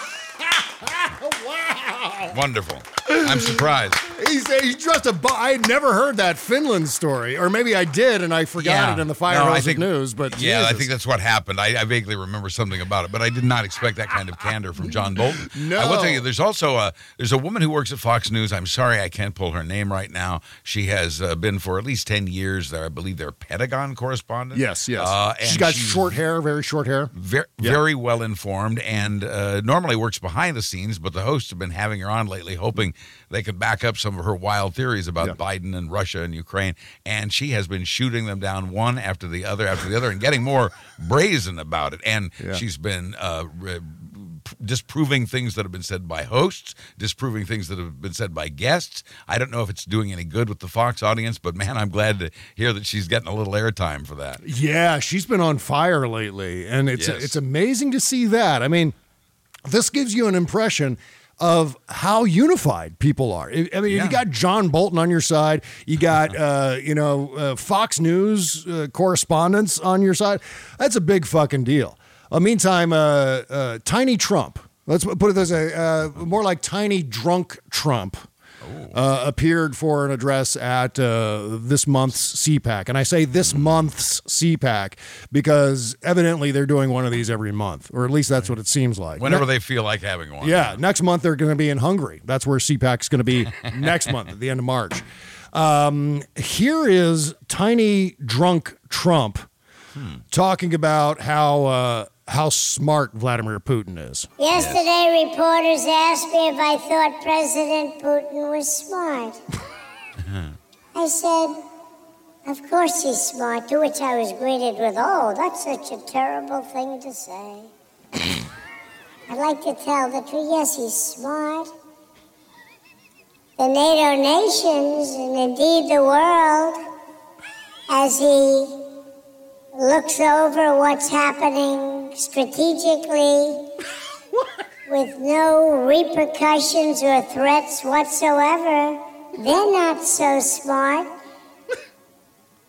Wonderful. I'm surprised. He's, he's just a. Bu- I had never heard that Finland story, or maybe I did and I forgot it in the fire No, I hose think- news. But yeah, I think that's what happened. I, I vaguely remember something about it, but I did not expect that kind of candor from John Bolton. No. I will tell you, there's also a there's a woman who works at Fox News. I'm sorry I can't pull her name right now. She has uh, been for at least ten years there. I believe they're Pentagon correspondent. Yes, yes. Uh, she's got she's short hair, very short hair. very, Yeah. very well informed and uh, normally works behind the scenes, but the hosts have been having her on lately, hoping they could back up some of her wild theories about Biden and Russia and Ukraine. And she has been shooting them down one after the other after the other and getting more brazen about it. And Yeah. she's been uh, re- disproving things that have been said by hosts, disproving things that have been said by guests. I don't know if it's doing any good with the Fox audience, but man, I'm glad to hear that she's getting a little airtime for that. Yeah, she's been on fire lately, and it's Yes. it's amazing to see that. I mean, this gives you an impression of how unified people are. I mean, Yeah. you got John Bolton on your side, you got uh, you know uh, Fox News uh, correspondents on your side. That's a big fucking deal. Uh, meantime, uh, uh, Tiny Trump. Let's put it this way: uh, more like Tiny Drunk Trump. Uh, appeared for an address at uh, this month's CPAC. And I say this month's CPAC because evidently they're doing one of these every month, or at least that's what it seems like. Whenever Ne- they feel like having one. yeah, next month they're going to be in Hungary. That's where CPAC's going to be next month at the end of March. Um, here is tiny drunk Trump talking about how uh, how smart Vladimir Putin is. Yesterday, reporters asked me if I thought President Putin was smart. I said, Of course he's smart, to which I was greeted with, Oh, that's such a terrible thing to say. I'd like to tell the truth. Yes, he's smart. The NATO nations, and indeed the world, as he looks over what's happening strategically with no repercussions or threats whatsoever, they're not so smart.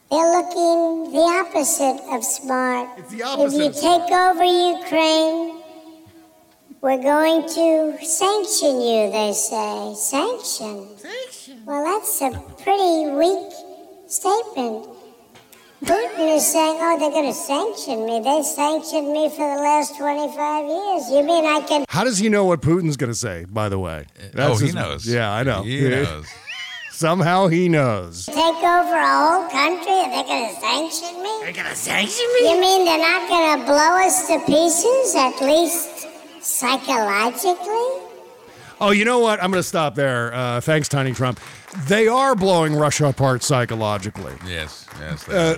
They're looking the opposite of smart. It's the If you take over Ukraine, we're going to sanction you, they say. Sanction? Well, that's a pretty weak statement. Putin is saying, oh, they're going to sanction me. They sanctioned me for the last 25 years. You mean I can How does he know what Putin's going to say, by the way? oh, he his- knows. Yeah, I know. He knows. Somehow he knows. take over a whole country and they're going to sanction me? They're going to sanction me? You mean they're not going to blow us to pieces, at least psychologically? Oh, you know what? I'm going to stop there. Uh, thanks, Tiny Trump. They are blowing Russia apart psychologically. Yes, yes. they Uh,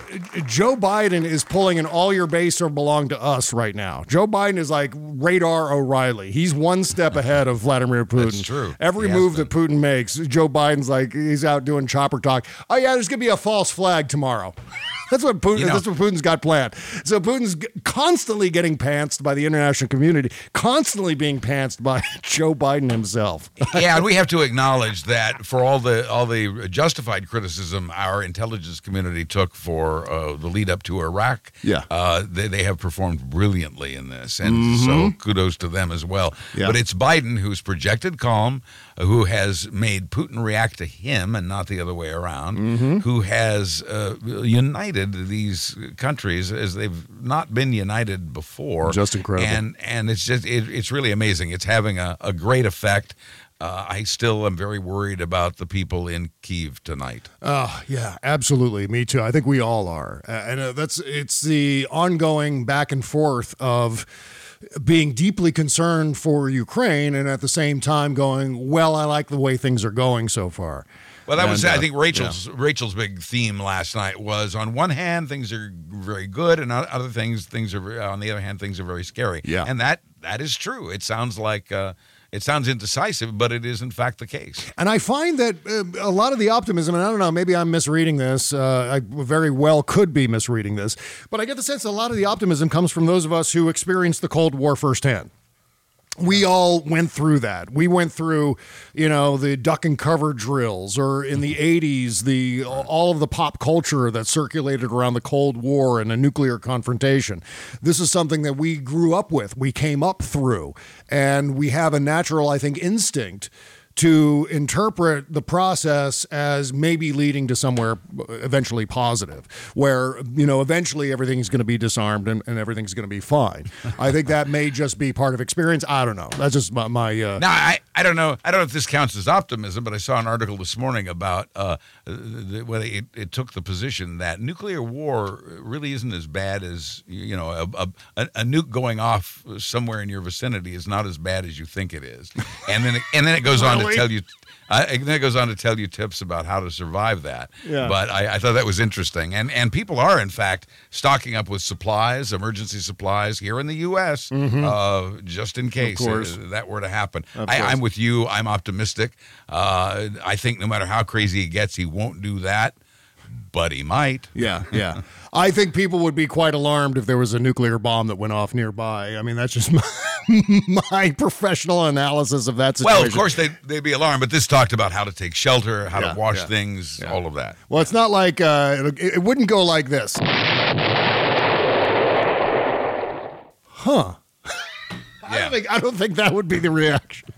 Joe Biden is pulling an all your base or belong to us right now. Joe Biden is like radar O'Reilly. He's one step ahead of Vladimir Putin. That's true. Every He move that Putin makes, Joe Biden's like he's out doing chopper talk. Oh yeah, there's gonna be a false flag tomorrow. That's what Putin. You know- that's what Putin's got planned. So Putin's constantly getting pantsed by the international community, constantly being pantsed by Joe Biden himself. yeah, and we have to acknowledge that for all the all the justified criticism our intelligence community took for uh, the lead up to Iraq, Yeah. uh, they they have performed brilliantly in this, and Mhm. so kudos to them as well. Yeah. But it's Biden who's projected calm, who has made Putin react to him and not the other way around, Mm-hmm. who has uh, united these countries as they've not been united before. Just incredible. And and it's just it, it's really amazing. It's having a, a great effect. Uh, I still am very worried about the people in Kiev tonight. Oh yeah, absolutely. Me too. I think we all are, Uh, and uh, that's it's the ongoing back and forth of being deeply concerned for Ukraine, and at the same time going, well, I like the way things are going so far. Well, that was And, I uh, think Rachel's Rachel's big theme last night was on one hand things are very good, and on other things things are on the other hand things are very scary. Yeah. and that that is true. It sounds like uh, it sounds indecisive, but it is in fact the case. And I find that uh, a lot of the optimism, and I don't know, maybe I'm misreading this. Uh, I very well could be misreading this, but I get the sense that a lot of the optimism comes from those of us who experienced the Cold War firsthand. We all went through that. We went through, you know, the duck and cover drills, or in the mm-hmm. '80s, the all of the pop culture that circulated around the Cold War and a nuclear confrontation. This is something that we grew up with. We came up through, and we have a natural, I think, instinct to interpret the process as maybe leading to somewhere eventually positive, where, you know, eventually everything's going to be disarmed and, and everything's going to be fine. I think that may just be part of experience. I don't know. That's just my, my uh, Now, I, I don't know. I don't know if this counts as optimism, but I saw an article this morning about uh, the, where it, it took the position that nuclear war really isn't as bad as you know a, a, a nuke going off somewhere in your vicinity is not as bad as you think it is, and then it, and then it goes on to tell you. Uh, and then it goes on to tell you tips about how to survive that. Yeah. But I, I thought that was interesting, and and people are in fact stocking up with supplies, emergency supplies here in the U.S. Uh, just in case Mm-hmm. uh, that were to happen. I. I'm with you. I'm optimistic. Uh, I think no matter how crazy he gets, he won't do that, but he might. Yeah, yeah. I think people would be quite alarmed if there was a nuclear bomb that went off nearby. I mean, that's just my, my professional analysis of that situation. Well, of course they'd, they'd be alarmed, but this talked about how to take shelter, how Yeah, to wash yeah, things, all of that. Well, it's not like uh, it, it wouldn't go like this. Huh. I, don't think, I don't think that would be the reaction.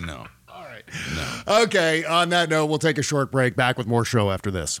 No. All right. No. Okay, on that note, we'll take a short break. Back with more show after this.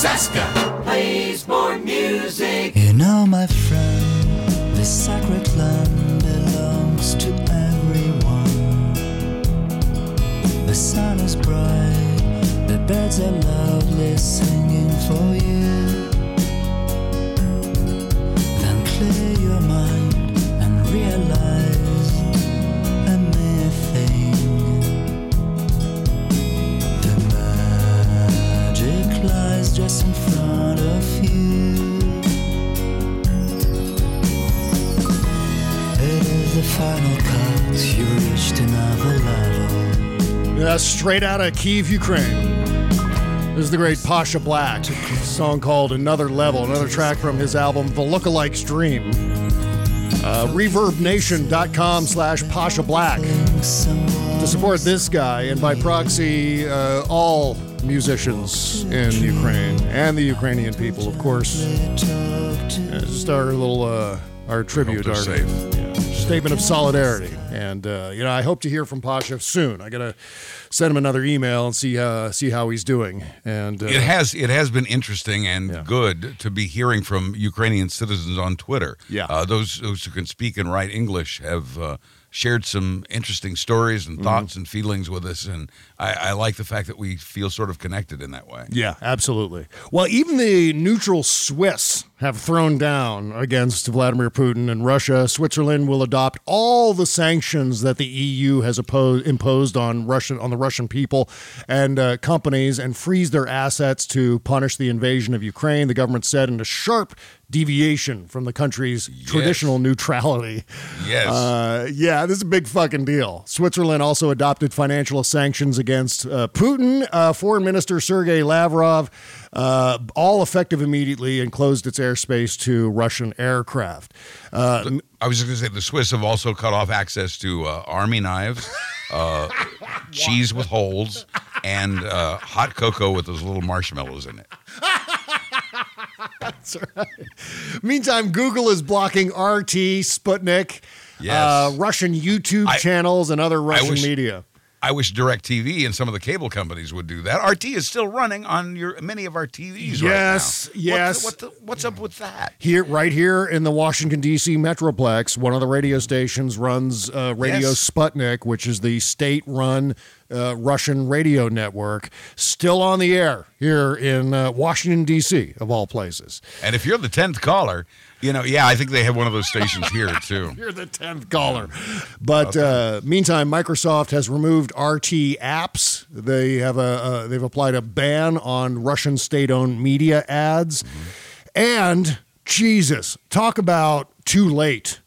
Plays more music. You know, my friend, the sacred land belongs to everyone. The sun is bright, the birds are lovely, singing for you. Then clear. Just in front of you. It is the final cut. You reached another level. Yeah, straight out of Kiev, Ukraine. This is the great Pasha Black, song called Another Level, another track from his album The Lookalike Dream. Uh, ReverbNation.com slash Pasha Black to support this guy and by proxy uh, all musicians in Ukraine and the Ukrainian people, of course. Yeah, just our little uh, our tribute, they're our safe. yeah, statement of solidarity. And uh, you know, I hope to hear from Pasha soon. I gotta send him another email and see uh, see how he's doing. And uh, It has it has been interesting and good to be hearing from Ukrainian citizens on Twitter. Yeah. uh, those those who can speak and write English have uh, shared some interesting stories Mm-hmm. and thoughts and feelings with us, and I, I like the fact that we feel sort of connected in that way. Yeah, absolutely. Well, even the neutral Swiss have thrown down against Vladimir Putin and Russia. Switzerland will adopt all the sanctions that the EU has opposed, imposed on Russian on the Russian people and uh, companies and freeze their assets to punish the invasion of Ukraine. The government said in a sharp deviation from the country's traditional neutrality. Yes. Uh, yeah, this is a big fucking deal. Switzerland also adopted financial sanctions against uh, Putin. Uh, Foreign Minister Sergei Lavrov, uh, all effective immediately, and closed its airspace to Russian aircraft. Uh, I was just going to say the Swiss have also cut off access to uh, army knives, uh, cheese with holes, and uh, hot cocoa with those little marshmallows in it. That's right. Meantime, Google is blocking RT, Sputnik, Yes. uh, Russian YouTube I- channels, and other Russian wish- media. I wish DirecTV and some of the cable companies would do that. RT is still running on your many of our TVs Yes, right now. yes. What the, what the, what's up with that? Here, right here in the Washington D.C. Metroplex, one of the radio stations runs uh, Radio Yes. Sputnik, which is the state-run uh, Russian radio network, still on the air here in uh, Washington D.C. of all places. And if you're the tenth caller, you know, yeah, I think they have one of those stations here too. You're the tenth caller. But uh, meantime, Microsoft has removed RT apps. They have a uh, they've applied a ban on Russian state-owned media ads, and Jesus, talk about too late,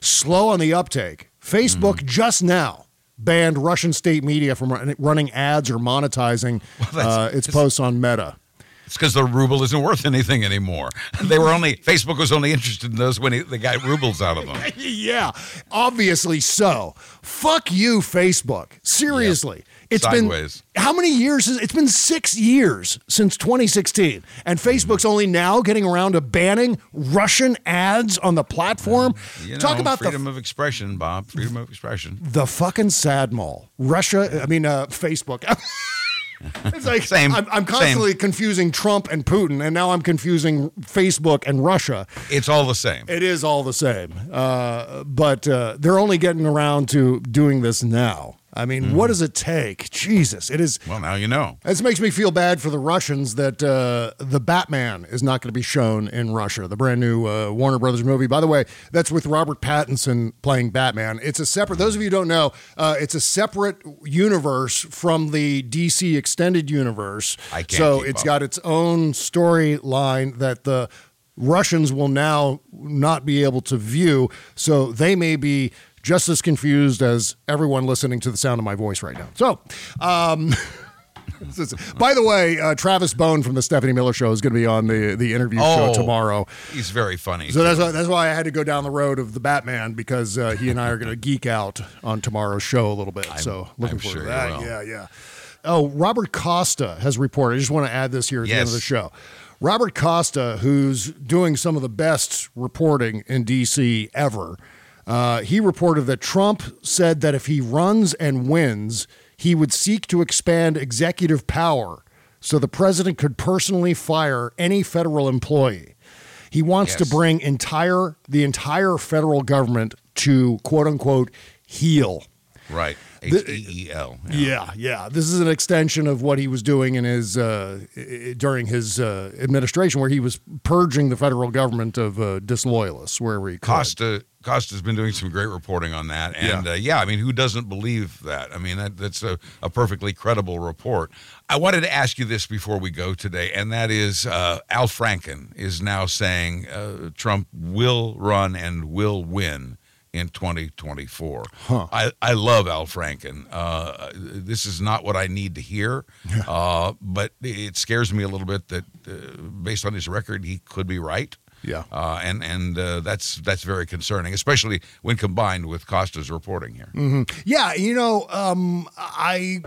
slow on the uptake. Facebook just now banned Russian state media from run- running ads or monetizing uh, its posts on Meta. It's because the ruble isn't worth anything anymore. They were only Facebook was only interested in those when he, they got rubles out of them. yeah, obviously so. Fuck you, Facebook. Seriously. It's Sideways. been how many years? Is, it's been six years since 2016, and Facebook's only now getting around to banning Russian ads on the platform. You Talk know, about the freedom of expression, Bob. Freedom of expression. the fucking sad mall. Russia, I mean, uh, Facebook. it's like Same, I'm, I'm constantly confusing Trump and Putin, and now I'm confusing Facebook and Russia. It's all the same. It is all the same. Uh, but uh, they're only getting around to doing this now. I mean, what does it take? Jesus, it is. Well, now you know. This makes me feel bad for the Russians that uh, the Batman is not going to be shown in Russia, the brand new uh, Warner Brothers movie. By the way, that's with Robert Pattinson playing Batman. It's a separate, those of you who don't know, uh, it's a separate universe from the DC extended universe. I can't so it's up. got its own storyline that the Russians will now not be able to view. So they may be just as confused as everyone listening to the sound of my voice right now. So, um, by the way, uh, Travis Bone from the Stephanie Miller Show is going to be on the the interview show Oh, tomorrow. He's very funny. So that's why, that's why I had to go down the road of the Batman because uh, he and I are going to geek out on tomorrow's show a little bit. so looking I'm forward sure to that. Yeah, yeah. Oh, Robert Costa has reported. I just want to add this here at the end of the show. Robert Costa, who's doing some of the best reporting in D.C. ever, uh, he reported that Trump said that if he runs and wins, he would seek to expand executive power so the president could personally fire any federal employee. He wants to bring entire the entire federal government to quote unquote heal. Right. H E E L. Yeah, yeah. This is an extension of what he was doing in his uh, during his uh, administration, where he was purging the federal government of uh, disloyalists wherever he could. Costa Costa's been doing some great reporting on that, and Yeah. yeah, uh, yeah I mean, who doesn't believe that? I mean, that, that's a, a perfectly credible report. I wanted to ask you this before we go today, and that is uh, Al Franken is now saying uh, Trump will run and will win in 2024. Huh. I, I love Al Franken. Uh, this is not what I need to hear, uh, but it scares me a little bit that uh, based on his record, he could be right. Yeah. Uh, and and uh, that's that's very concerning, especially when combined with Costa's reporting here. hmm Yeah, you know, um, I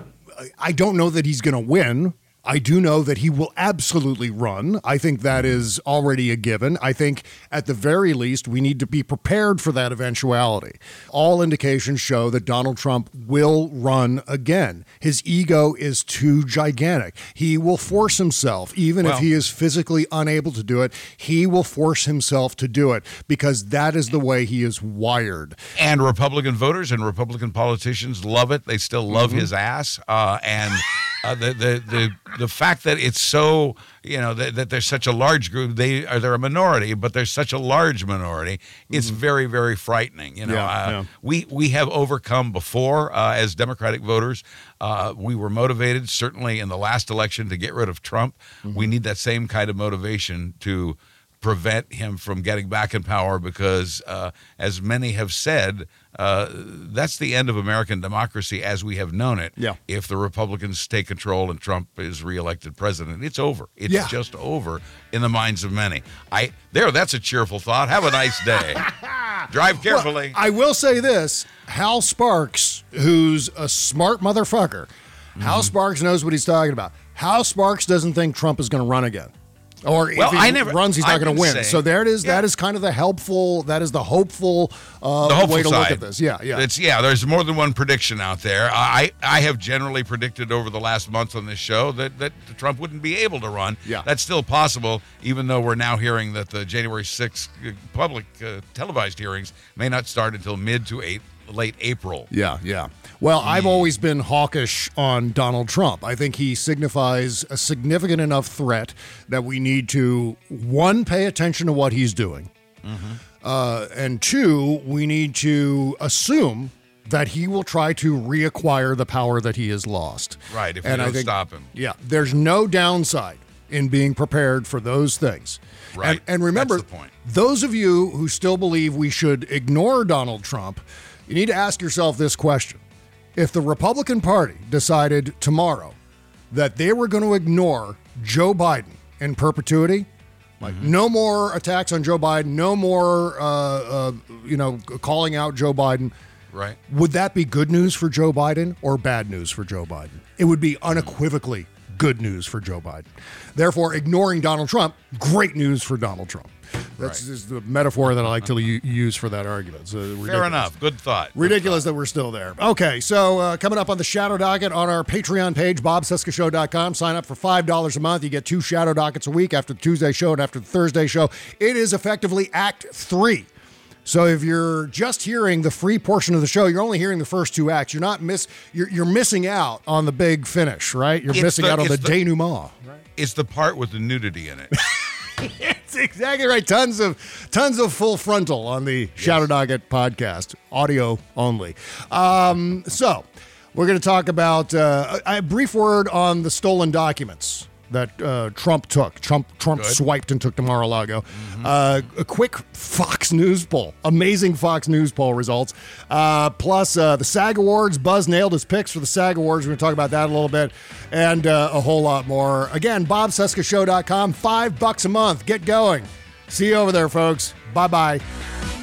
I don't know that he's going to win. I do know that he will absolutely run. I think that is already a given. I think at the very least, we need to be prepared for that eventuality. All indications show that Donald Trump will run again. His ego is too gigantic. He will force himself, even if he is physically unable to do it, he will force himself to do it because that is the way he is wired. And Republican voters and Republican politicians love it. They still love Mhm. his ass. Uh, and uh, the, the the the fact that it's so you know that, that there's such a large group. They are they're a minority, but there's such a large minority. It's very very frightening. You know, Yeah, uh, yeah. we we have overcome before uh, as Democratic voters. Uh, we were motivated certainly in the last election to get rid of Trump. We need that same kind of motivation to prevent him from getting back in power because, uh, as many have said, uh, that's the end of American democracy as we have known it. Yeah. If the Republicans take control and Trump is reelected president, it's over. It's Yeah. just over in the minds of many. I there. That's a cheerful thought. Have a nice day. Drive carefully. Well, I will say this Hal Sparks, who's a smart motherfucker, Hal Mm-hmm. Sparks knows what he's talking about. Hal Sparks doesn't think Trump is going to run again. Or Well, if he I never- runs, he's not going to win. saying- so there it is. Yeah. That is kind of the helpful. That is the hopeful, uh, the hopeful way to side. look at this. Yeah, yeah. It's yeah. There's more than one prediction out there. I I have generally predicted over the last month on this show that that Trump wouldn't be able to run. Yeah. that's still possible. Even though we're now hearing that the January 6th public uh, televised hearings may not start until mid to eight, late April. Yeah, yeah. Well, I've always been hawkish on Donald Trump. I think he signifies a significant enough threat that we need to, one, pay attention to what he's doing, uh, and two, we need to assume that he will try to reacquire the power that he has lost. Right. If And we don't think- stop him. Yeah, there's no downside in being prepared for those things. Right. And, and remember, That's the point. those of you who still believe we should ignore Donald Trump, you need to ask yourself this question. If the Republican Party decided tomorrow that they were going to ignore Joe Biden in perpetuity, like Mm-hmm. no more attacks on Joe Biden, no more, uh, uh, you know, calling out Joe Biden, Right. would that be good news for Joe Biden or bad news for Joe Biden? It would be unequivocally good news for Joe Biden. Therefore, ignoring Donald Trump, great news for Donald Trump. That's just the metaphor that I like to use for that argument. So Fair enough. Good thought. Ridiculous that we're still there. Okay, so uh, coming up on the Shadow Docket on our Patreon page, bobcescashow.com. Sign up for $5 a month. You get two Shadow Dockets a week after the Tuesday show and after the Thursday show. It is effectively Act 3. So if you're just hearing the free portion of the show, you're only hearing the first two acts. You're not miss you're, you're missing out on the big finish, right? You're It's missing the- out on the, the- denouement. It's the part with the nudity in it. That's exactly right. Tons of tons of full frontal on the Shadow Docket podcast, audio only. Um, so we're going to talk about uh, a brief word on the stolen documents that uh, Trump took. Trump Trump Good. swiped and took to Mar-a-Lago. Uh, a quick Fox News poll, amazing Fox News poll results. Uh, plus uh, the SAG Awards. Buzz nailed his picks for the SAG Awards. We're going to talk about that a little bit, and uh, a whole lot more. Again, BobCescashow.com. Five bucks a month. Get going. See you over there, folks. Bye bye.